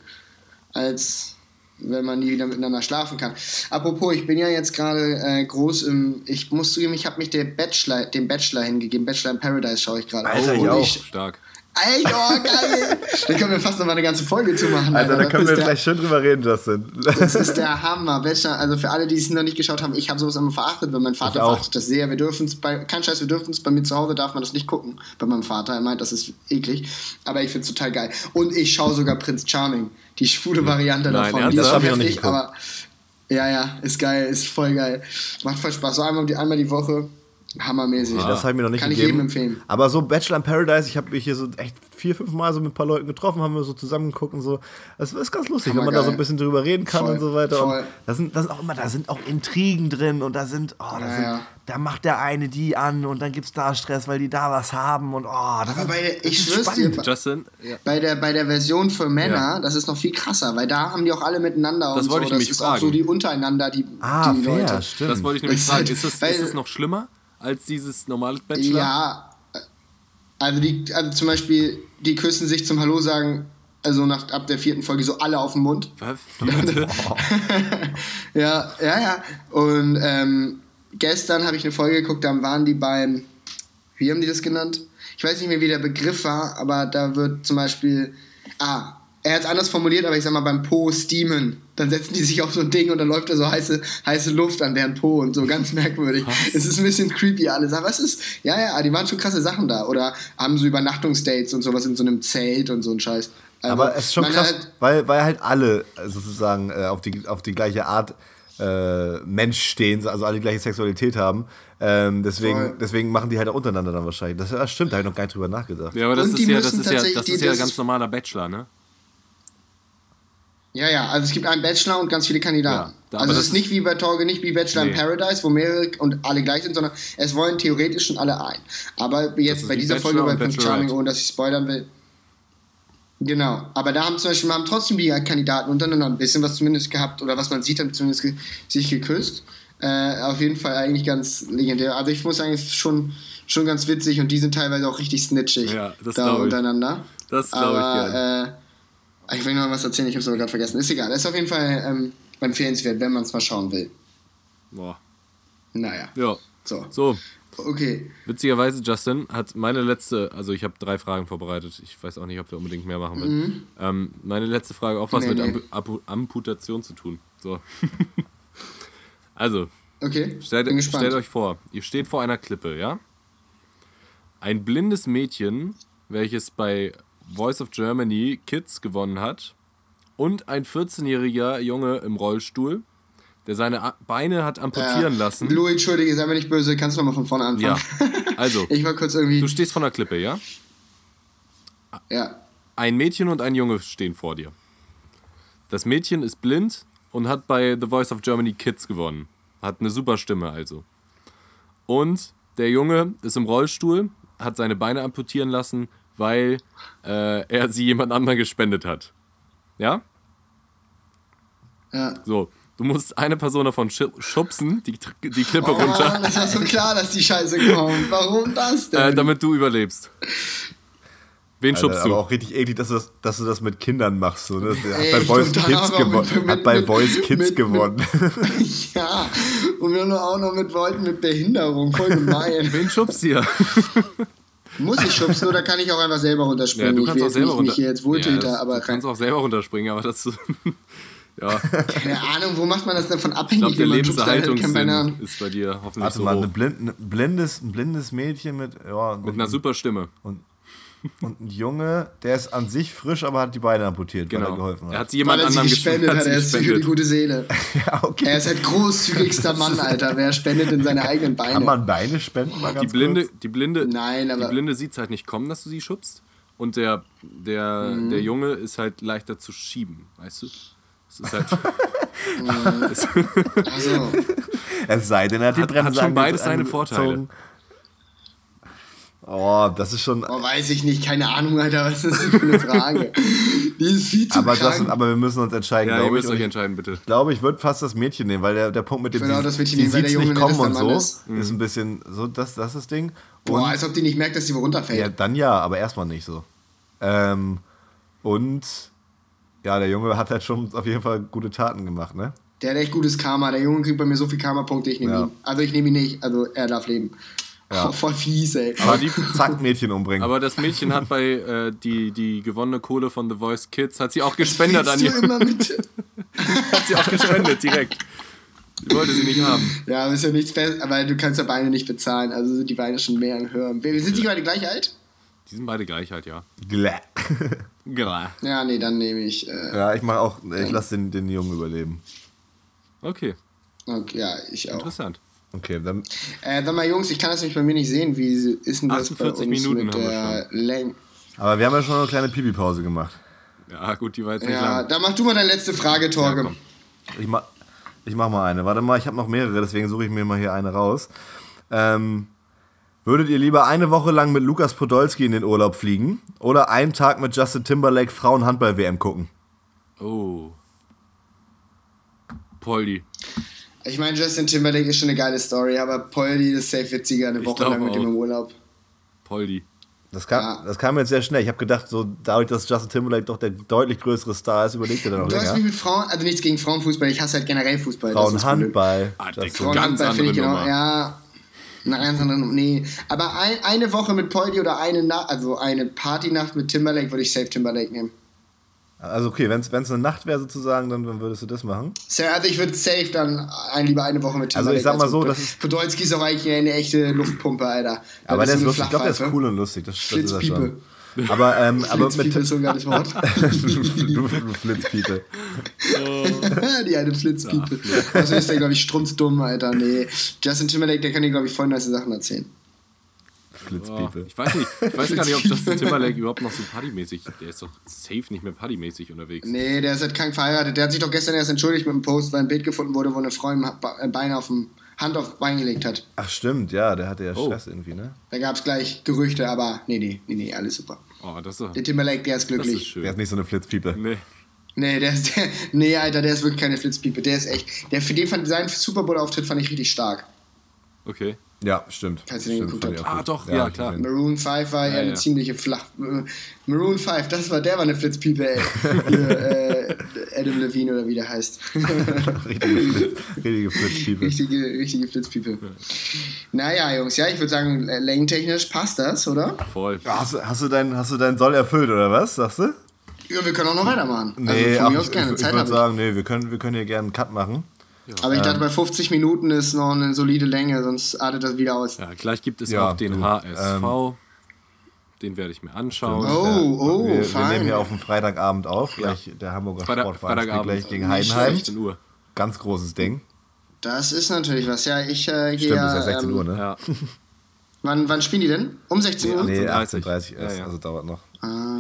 als wenn man nie wieder miteinander schlafen kann. Apropos, ich bin ja jetzt gerade äh, groß im, ich muss zugeben, ich habe mich der Bachelor, dem Bachelor hingegeben, Bachelor in Paradise schaue ich gerade. Alter, ich Und auch. Stark. Alter, oh, geil! da können wir fast noch mal eine ganze Folge zu machen. Alter, da Das können wir gleich schön drüber reden, Justin. das ist der Hammer. Bachelor, also für alle, die es noch nicht geschaut haben, ich habe sowas immer verachtet, weil mein Vater verachtet das sehr. Wir dürfen es bei, kein Scheiß, wir dürfen es bei mir zu Hause, darf man das nicht gucken. Bei meinem Vater, er meint, das ist eklig. Aber ich finde es total geil. Und ich schaue sogar Prince Charming, die schwule Variante Nein, davon. ernsthaft? Die ist Das schon heftig, aber ja, ja, ist geil, ist voll geil. Macht voll Spaß. So einmal die, einmal die Woche, hammermäßig. Das habe ich mir noch nicht Kann ich gegeben. jedem empfehlen. Aber so Bachelor in Paradise, ich habe mich hier so echt vier, fünf Mal so mit ein paar Leuten getroffen, haben wir so zusammen geguckt und so. Das ist ganz lustig, wenn man da so ein bisschen drüber reden kann Voll, und so weiter. voll. Und da sind, da sind auch immer, da sind auch Intrigen drin und da sind, oh, da, Ja, sind, ja. da macht der eine die an und dann gibt's da Stress, weil die da was haben und oh, das Aber ist, bei der- das ich ist schwör's dir, spannend. Justin, ja. Bei der, bei der Version für Männer, Ja. das ist noch viel krasser, weil da haben die auch alle miteinander Das und wollte so. ich nämlich ist fragen. auch so die untereinander, die, Ah, die fair, Leute. stimmt. das wollte ich nämlich fragen. halt- Ist das, weil- ist das noch schlimmer als dieses normale Bachelor? Ja, also, die, also zum Beispiel, die küssen sich zum Hallo sagen, also nach, ab der vierten Folge so alle auf den Mund. Was? *laughs* Ja, ja, ja. Und ähm, gestern habe ich eine Folge geguckt, da waren die beim, wie haben die das genannt? Ich weiß nicht mehr, wie der Begriff war, aber da wird zum Beispiel, ah, er hat es anders formuliert, aber ich sag mal beim Po steamen. Dann setzen die sich auf so ein Ding und dann läuft da so heiße, heiße Luft an deren Po und so ganz *laughs* merkwürdig. Es ist ein bisschen creepy alles. Aber es ist, ja, ja, die machen schon krasse Sachen da. Oder haben so Übernachtungsdates und sowas in so einem Zelt und so ein Scheiß. Also, Aber es ist schon man krass, hat- weil, weil halt alle äh, sozusagen äh, auf, die, auf die gleiche Art äh, Mensch stehen, also alle die gleiche Sexualität haben. Ähm, deswegen, Voll. deswegen machen die halt auch untereinander dann wahrscheinlich. Das, das stimmt, da habe ich noch gar nicht drüber nachgedacht. Ja, aber das Und ist ja, das ist ja, das ist ja ganz normaler Bachelor, ne? Ja, ja, also es gibt einen Bachelor und ganz viele Kandidaten. Ja, also es ist nicht wie bei Torge, nicht wie Bachelor Nee. in Paradise, wo mehrere und alle gleich sind, sondern es wollen theoretisch schon alle ein. Aber jetzt bei dieser Bachelor Folge bei Prince. Charming, ohne dass ich spoilern will. Genau, aber da haben zum Beispiel haben trotzdem die Kandidaten untereinander ein bisschen was zumindest gehabt oder was man sieht, haben zumindest ge sich geküsst. Äh, auf jeden Fall eigentlich ganz legendär. Also ich muss sagen, es ist schon, schon ganz witzig und die sind teilweise auch richtig snitchig Ja, das da glaub ich. untereinander. Das glaube ich gern. Äh, ich will noch was erzählen, ich habe es aber gerade vergessen. Ist egal. Ist auf jeden Fall ähm, empfehlenswert, wenn man es mal schauen will. Boah. Naja. Ja. So. So, Okay. witzigerweise, Justin, hat meine letzte, also ich habe drei Fragen vorbereitet. Ich weiß auch nicht, ob wir unbedingt mehr machen wollen. Ähm, meine letzte Frage auch was Mhm. Nee, mit nee. Ampu Amputation zu tun. So. *laughs* also, Okay. Stellt, Bin gespannt. stellt euch vor, ihr steht vor einer Klippe, ja? Ein blindes Mädchen, welches bei Voice of Germany Kids gewonnen hat, und ein 14-jähriger Junge im Rollstuhl, der seine Beine hat amputieren Äh, lassen. Louis, entschuldige, sei mir nicht böse, kannst du nochmal von vorne anfangen? Ja, also, *laughs* Ich war kurz irgendwie. du stehst vor einer Klippe, ja? Ja. Ein Mädchen und ein Junge stehen vor dir. Das Mädchen ist blind und hat bei The Voice of Germany Kids gewonnen. Hat eine super Stimme also. Und der Junge ist im Rollstuhl, hat seine Beine amputieren lassen, weil äh, er sie jemand anderem gespendet hat. Ja? Ja. So. Du musst eine Person davon schu- schubsen, die, die Klippe Oh runter, Mann, das war so klar, dass die Scheiße kommt. Warum das denn? äh, damit du überlebst. Wen Alter, schubst aber du? auch richtig eklig, dass du das, dass du das mit Kindern machst. So, ne? Der hat Ey, bei Voice Kids aber gewonnen. mit- Hat bei mit- Voice Kids mit- gewonnen. *laughs* ja, und wir nur auch noch mit Leuten mit Behinderung. Voll gemein. Wen schubst du hier? *laughs* Muss ich schubsen oder kann ich auch einfach selber Ja, runterspringen? du ich kannst will auch jetzt selber nicht, runter. jetzt Wohltäter, Ja, aber du kannst auch selber runterspringen, aber das. *laughs* ja, keine Ahnung, wo macht man das denn von ich abhängig? glaube, der ich keine Ahnung. Lebenserhaltungssinn ist bei dir hoffentlich Warte so mal, hoch. eine blind, ein blindes, ein blindes Mädchen mit, ja, Mit einer super Stimme. und, und ein Junge, der ist an sich frisch, aber hat die Beine amputiert, weil er Genau. geholfen Er hat. hat sie jemand er anderem gespendet hat, sie er ist für die gute Seele. *laughs* ja, okay. Er ist halt großzügigster Mann, *laughs* Alter. Wer spendet in seine eigenen Beine? Kann man Beine spenden? Mal Die ganz Blinde, Kurz? die Blinde, Nein, aber- die Blinde sieht es halt nicht kommen, dass du sie schubst. Und der, der, Mhm. der Junge ist halt leichter zu schieben, weißt du? Es ist halt. *laughs* es, Also, Es sei denn, er hat die Hat- Bremse hat schon beides seine. Vorteile. Oh, das ist schon. oh, weiß ich nicht, keine Ahnung, Alter, was ist das für eine Frage? *laughs* Die ist viel zu Aber, krank. das, aber wir müssen uns entscheiden, ja, ihr glaube ich. müsst Und euch ich entscheiden, bitte. glaube, ich würde fast das Mädchen nehmen, weil der, der Punkt mit dem Ich sie- das Mädchen sie nehmen, weil der Junge nicht kommen und so, Mann ist ein bisschen so, das, das ist das Ding. Und, Boah, als ob die nicht merkt, dass sie wo runterfällt. ja, dann ja, aber erstmal nicht so. Ähm, und ja, der Junge hat halt schon auf jeden Fall gute Taten gemacht, ne? Der hat echt gutes Karma. Der Junge kriegt bei mir so viel Karma-Punkte, ich nehme Ja. ihn. Also ich nehme ihn nicht, also er darf leben. Ja. Oh, *laughs* voll fies, ey. Aber die zack, Mädchen umbringen. Aber das Mädchen hat bei äh, die, die gewonnene Kohle von The Voice Kids, hat sie auch gespendet an ihr. du immer mit? *laughs* Hat sie auch gespendet, direkt. Die wollte sie nicht haben. Ja, aber ist ja nichts fest, aber du kannst ja Beine nicht bezahlen, also sind die Beine schon mehr im Hören. Sind die beide gleich alt? Die sind beide gleich halt, ja. Gläh. *laughs* Gra. Ja, nee, dann nehme ich. Äh, ja, ich mache auch, ich lasse den, den Jungen überleben. Okay, okay, ja, ich auch. interessant. Okay, dann. Äh, sag mal, Jungs, ich kann das nicht bei mir nicht sehen. Wie ist denn das 48 bei uns Minuten mit der Länge? Aber wir haben ja schon eine kleine Pipi-Pause gemacht. Ja, gut, die war jetzt nicht Ja, lang. dann mach du mal deine letzte Frage, Ja, Torge. komm. Ich mach, ich mach mal eine. Warte mal, ich habe noch mehrere, deswegen suche ich mir mal hier eine raus. Ähm, würdet ihr lieber eine Woche lang mit Lukas Podolski in den Urlaub fliegen oder einen Tag mit Justin Timberlake Frauen-Handball-WM gucken? Oh. Poldi. Ich meine, Justin Timberlake ist schon eine geile Story, aber Polly ist safe witziger, eine Woche lang mit ihm auch. im Urlaub. Poldi. Das kam, Ja. das kam jetzt sehr schnell. Ich habe gedacht, so dadurch, dass Justin Timberlake doch der deutlich größere Star ist, überlegt er dann noch Du hast mich länger. mit Frauen, also nichts gegen Frauenfußball, ich hasse halt generell Fußball. Frauenhandball. Ah, Frauenhandball finde ich genau, ja. Eine ganz andere. Nee. Aber ein, eine Woche mit Poldi oder eine Nacht, also eine Partynacht mit Timberlake würde ich safe Timberlake nehmen. Also okay, wenn es eine Nacht wäre sozusagen, dann, dann würdest du das machen. Also ich würde safe dann ein, lieber eine Woche mit Also Timberlake. ich sag mal so, das ist- Podolski ist auch eigentlich eine echte Luftpumpe, Alter. Aber der ist lustig. Ich glaube, der ist cool und lustig. Das, das ist er schon. Aber, ähm, *laughs* aber mit ist so ein geiles Wort. *laughs* du, du Flitzpiepe. *laughs* Die eine Flitzpiepe. Also ist der, glaube ich, strunzdumm, Alter. Nee. Justin Timberlake, der kann dir, glaube ich, voll nice Sachen erzählen. Oh, Flitzpiepe. ich weiß nicht, ich weiß gar nicht, ob *laughs* Justin Timberlake überhaupt noch so partymäßig, der ist doch safe nicht mehr partymäßig unterwegs. Nee, der ist halt krank verheiratet. Der hat sich doch gestern erst entschuldigt mit einem Post, weil ein Bild gefunden wurde, wo eine Frau ihm äh, Bein auf dem, Hand auf Bein gelegt hat. Ach stimmt, ja, der hatte ja Oh. Stress irgendwie, ne? Da gab es gleich Gerüchte, aber nee, nee, nee, nee, alles super. Oh, das ist, Der Timberlake, der ist das glücklich. ist Der schön. ist nicht so eine Flitzpiepe. Nee. Nee, der ist, der, nee, Alter, der ist wirklich keine Flitzpiepe. Der ist echt. Der, für den fand, seinen Super Bowl-Auftritt fand ich richtig stark. Okay. Ja, stimmt. Falls ihr den stimmt, geguckt habt. Ah, doch, ja, ich klar. Maroon 5 war ja, Ja, eine ja. ziemliche Flach. Maroon 5, das war, der war eine Flitzpiepe, ey. *laughs* Äh, Adam Levine oder wie der heißt. *laughs* *laughs* Richtige, Flitz, richtige Flitzpiepe. richtige, richtige Flitzpiepe. Naja, Jungs, ja, ich würde sagen, äh, längentechnisch passt das, oder? Voll. Ja, Hast, du- hast, du deinen, hast du deinen Soll erfüllt, oder was, sagst du? Ja, wir können auch noch weitermachen. Nee, also von ach, mir aus ich, gerne, ich, ich würde sagen, nee, wir können, wir können hier gerne einen Cut machen. Aber ich dachte, bei 50 Minuten ist noch eine solide Länge, sonst artet das wieder aus. Ja, gleich gibt es Ja, auch den du, HSV. den werde ich mir anschauen. Oh, oh, wir, wir fein. nehmen hier auf dem Freitagabend auf, gleich der Hamburger Freitag, Sportverein gleich gegen Heidenheim. 16 Uhr. Ganz großes Ding. Das ist natürlich was. Ja, ich äh, gehe. Stimmt, das ist ja 16 ähm, Uhr, ne? Ja. *laughs* Wann, wann spielen die denn? Um 16 Uhr? Nee, 18:30. 18.30 erst, Ja, ja. also dauert noch. Ah,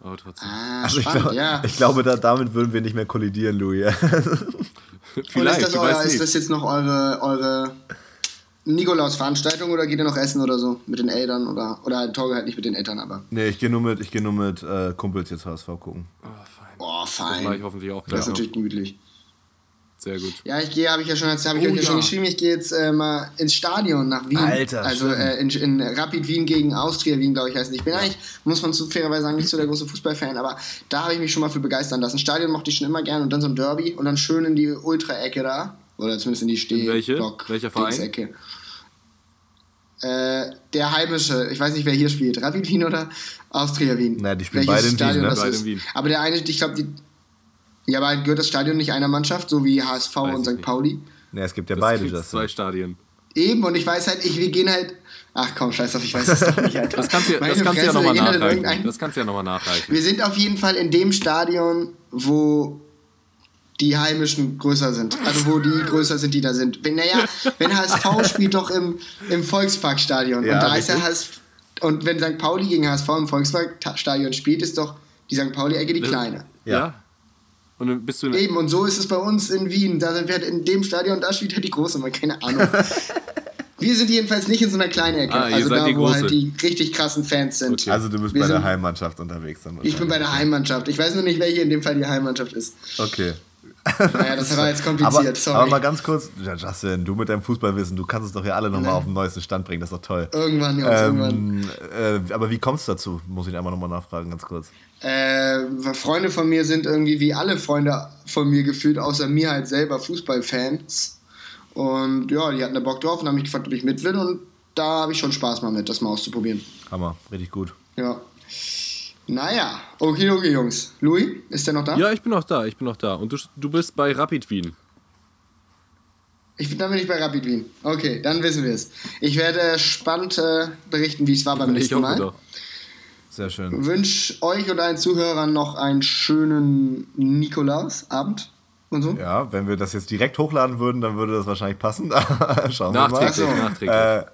Aber trotzdem. ah Also ich, spannend, glaub, ja. ich glaube, da, damit würden wir nicht mehr kollidieren, Louis. *laughs* *laughs* Vielleicht, ist das, euer, ist das jetzt noch eure, eure Nikolaus-Veranstaltung oder geht ihr noch essen oder so? Mit den Eltern oder, oder Torge halt nicht mit den Eltern, aber. nee, ich gehe nur mit, ich geh nur mit äh, Kumpels jetzt HSV gucken. Oh, fein. Boah, Das mache ich fein. hoffentlich auch Das gleich ist noch. natürlich gemütlich. Sehr gut. Ja, ich gehe, habe ich ja schon, habe ich Oh, euch ja ja. schon geschrieben, ich gehe jetzt äh, mal ins Stadion nach Wien. Alter, Also äh, in, in Rapid Wien gegen Austria Wien, glaube ich, heißt es. Ich bin eigentlich, muss man zu fairerweise sagen, nicht so der große Fußballfan, aber da habe ich mich schon mal für begeistern lassen. Stadion mochte ich schon immer gern und dann so ein Derby und dann schön in die Ultra-Ecke da. Oder zumindest in die Steh welche? Block- Welcher Verein? Äh, der heimische, ich weiß nicht, wer hier spielt. Rapid Wien oder Austria Wien? Naja, die spielen Welches beide in Wien, ne? Beide ist. in Wien. Aber der eine, ich glaube, die. Ja, aber gehört das Stadion nicht einer Mannschaft, so wie HSV Weiß und St. nicht. Pauli? Ne, es gibt ja Das beide, Justin. zwei Stadien. Eben, und ich weiß halt, ich, wir gehen halt. Ach komm, scheiß auf, ich weiß das doch nicht, Alter. Das kannst du, das kannst du ja Fresse, nochmal halt nachreichen. irgendein- Das kannst du ja nochmal nachreichen. Wir sind auf jeden Fall in dem Stadion, wo die Heimischen größer sind. Also wo die größer sind, die da sind. Wenn, naja, wenn HSV spielt doch im, im Volksparkstadion. Ja, und da ist ja. HSV. Und wenn St. Pauli gegen HSV im Volksparkstadion spielt, ist doch die St. Pauli-Ecke die kleine. Ja. Und dann bist du Eben, und so ist es bei uns in Wien. Da sind wir halt in dem Stadion, da spielt halt die große, mal keine Ahnung. *laughs* wir sind jedenfalls nicht in so einer kleinen Ecke. Ah, also da, wo große. halt die richtig krassen Fans sind. Okay. Also du bist Wir bei der Heimmannschaft unterwegs dann. Ich bin bei der Heimmannschaft. Ich weiß nur nicht, welche in dem Fall die Heimmannschaft ist. Okay. Naja, das war jetzt *laughs* kompliziert, aber, sorry. aber mal ganz kurz, ja, Justin, du mit deinem Fußballwissen, du kannst uns doch ja alle nochmal auf den neuesten Stand bringen, das ist doch toll. Irgendwann, irgendwann. Ähm, äh, aber wie kommst du dazu? Muss ich einmal nochmal nachfragen, ganz kurz. Äh, Freunde von mir sind irgendwie wie alle Freunde von mir gefühlt, außer mir halt selber Fußballfans. Und ja, die hatten da Bock drauf und haben mich gefragt, ob ich mit will. Und da habe ich schon Spaß mal mit, das mal auszuprobieren. Hammer, richtig gut. Ja. Naja, okay, okay, Jungs. Louis, ist der noch da? ja, ich bin noch da, ich bin noch da. Und du, du bist bei Rapid Wien. Ich bin dann bin ich bei Rapid Wien. Okay, dann wissen wir es. Ich werde spannend äh, berichten, wie es war beim Ich nächsten hoffe Mal. doch. Sehr schön. Wünsche euch und allen Zuhörern noch einen schönen Nikolausabend und so. Ja, wenn wir das jetzt direkt hochladen würden, dann würde das wahrscheinlich passen. *laughs* Schauen wir Nachträglich, Ach so. nachträglich. mal. Äh,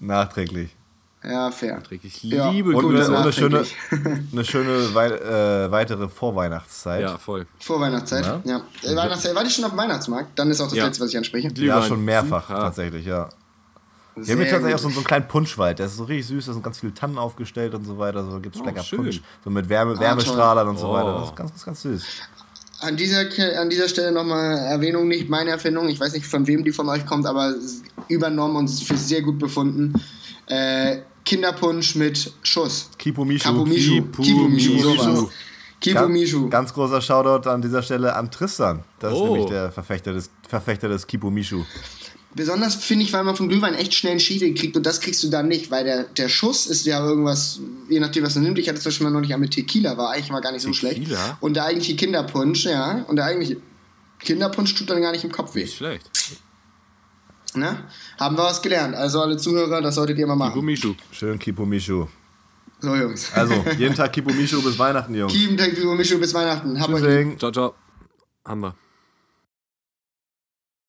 nachträglich. Ja, fair. nachträglich. Ja. Liebe Und, eine, und eine nachträglich. schöne, *laughs* eine schöne wei äh, weitere Vorweihnachtszeit. Ja, voll. Vor Weihnachtszeit. Ja. Ja. Äh, Weihnachtszeit. Warte ich schon auf dem Weihnachtsmarkt? Dann ist auch das Ja. letzte, was ich anspreche. Ja, schon mehrfach Super. tatsächlich, ja. Wir haben hier tatsächlich auch so, so einen kleinen Punschwald, der ist so richtig süß, da sind ganz viele Tannen aufgestellt und so weiter. So gibt es Oh, lecker schön. Punsch, so mit Wärme, Ah, Wärmestrahlern und so Oh. weiter. Das ist ganz, ganz, ganz süß. An dieser, an dieser Stelle nochmal Erwähnung, nicht meine Erfindung. Ich weiß nicht, von wem die von euch kommt, aber übernommen und für sehr gut befunden. Äh, Kinderpunsch mit Schuss. Kipo Mishu. Kapumishu. Kipu Kipumishu, Mishu. Ganz, ganz großer Shoutout an dieser Stelle an Tristan. Das ist Oh. nämlich der Verfechter des, Verfechter des Kipo Mishu. Besonders finde ich, weil man vom Glühwein echt schnell einen Schiedel kriegt und das kriegst du dann nicht, weil der, der Schuss ist ja irgendwas, je nachdem, was man nimmt. Ich hatte zum Beispiel mal noch nicht mit Tequila, war eigentlich mal gar nicht so schlecht. Tequila? Und der eigentliche Kinderpunsch, ja, und der eigentliche Kinderpunsch tut dann gar nicht im Kopf weh. Nicht schlecht. Ne? Haben wir was gelernt. Also alle Zuhörer, das solltet ihr mal machen. Gumischu. Schön Kipo Mishu. So, Jungs. Also, *laughs* jeden Tag Kipo Mishu bis Weihnachten, Jungs. Kieben Tag Mischu bis Weihnachten. Hab. Tschüssing. Ciao, ciao. Haben wir.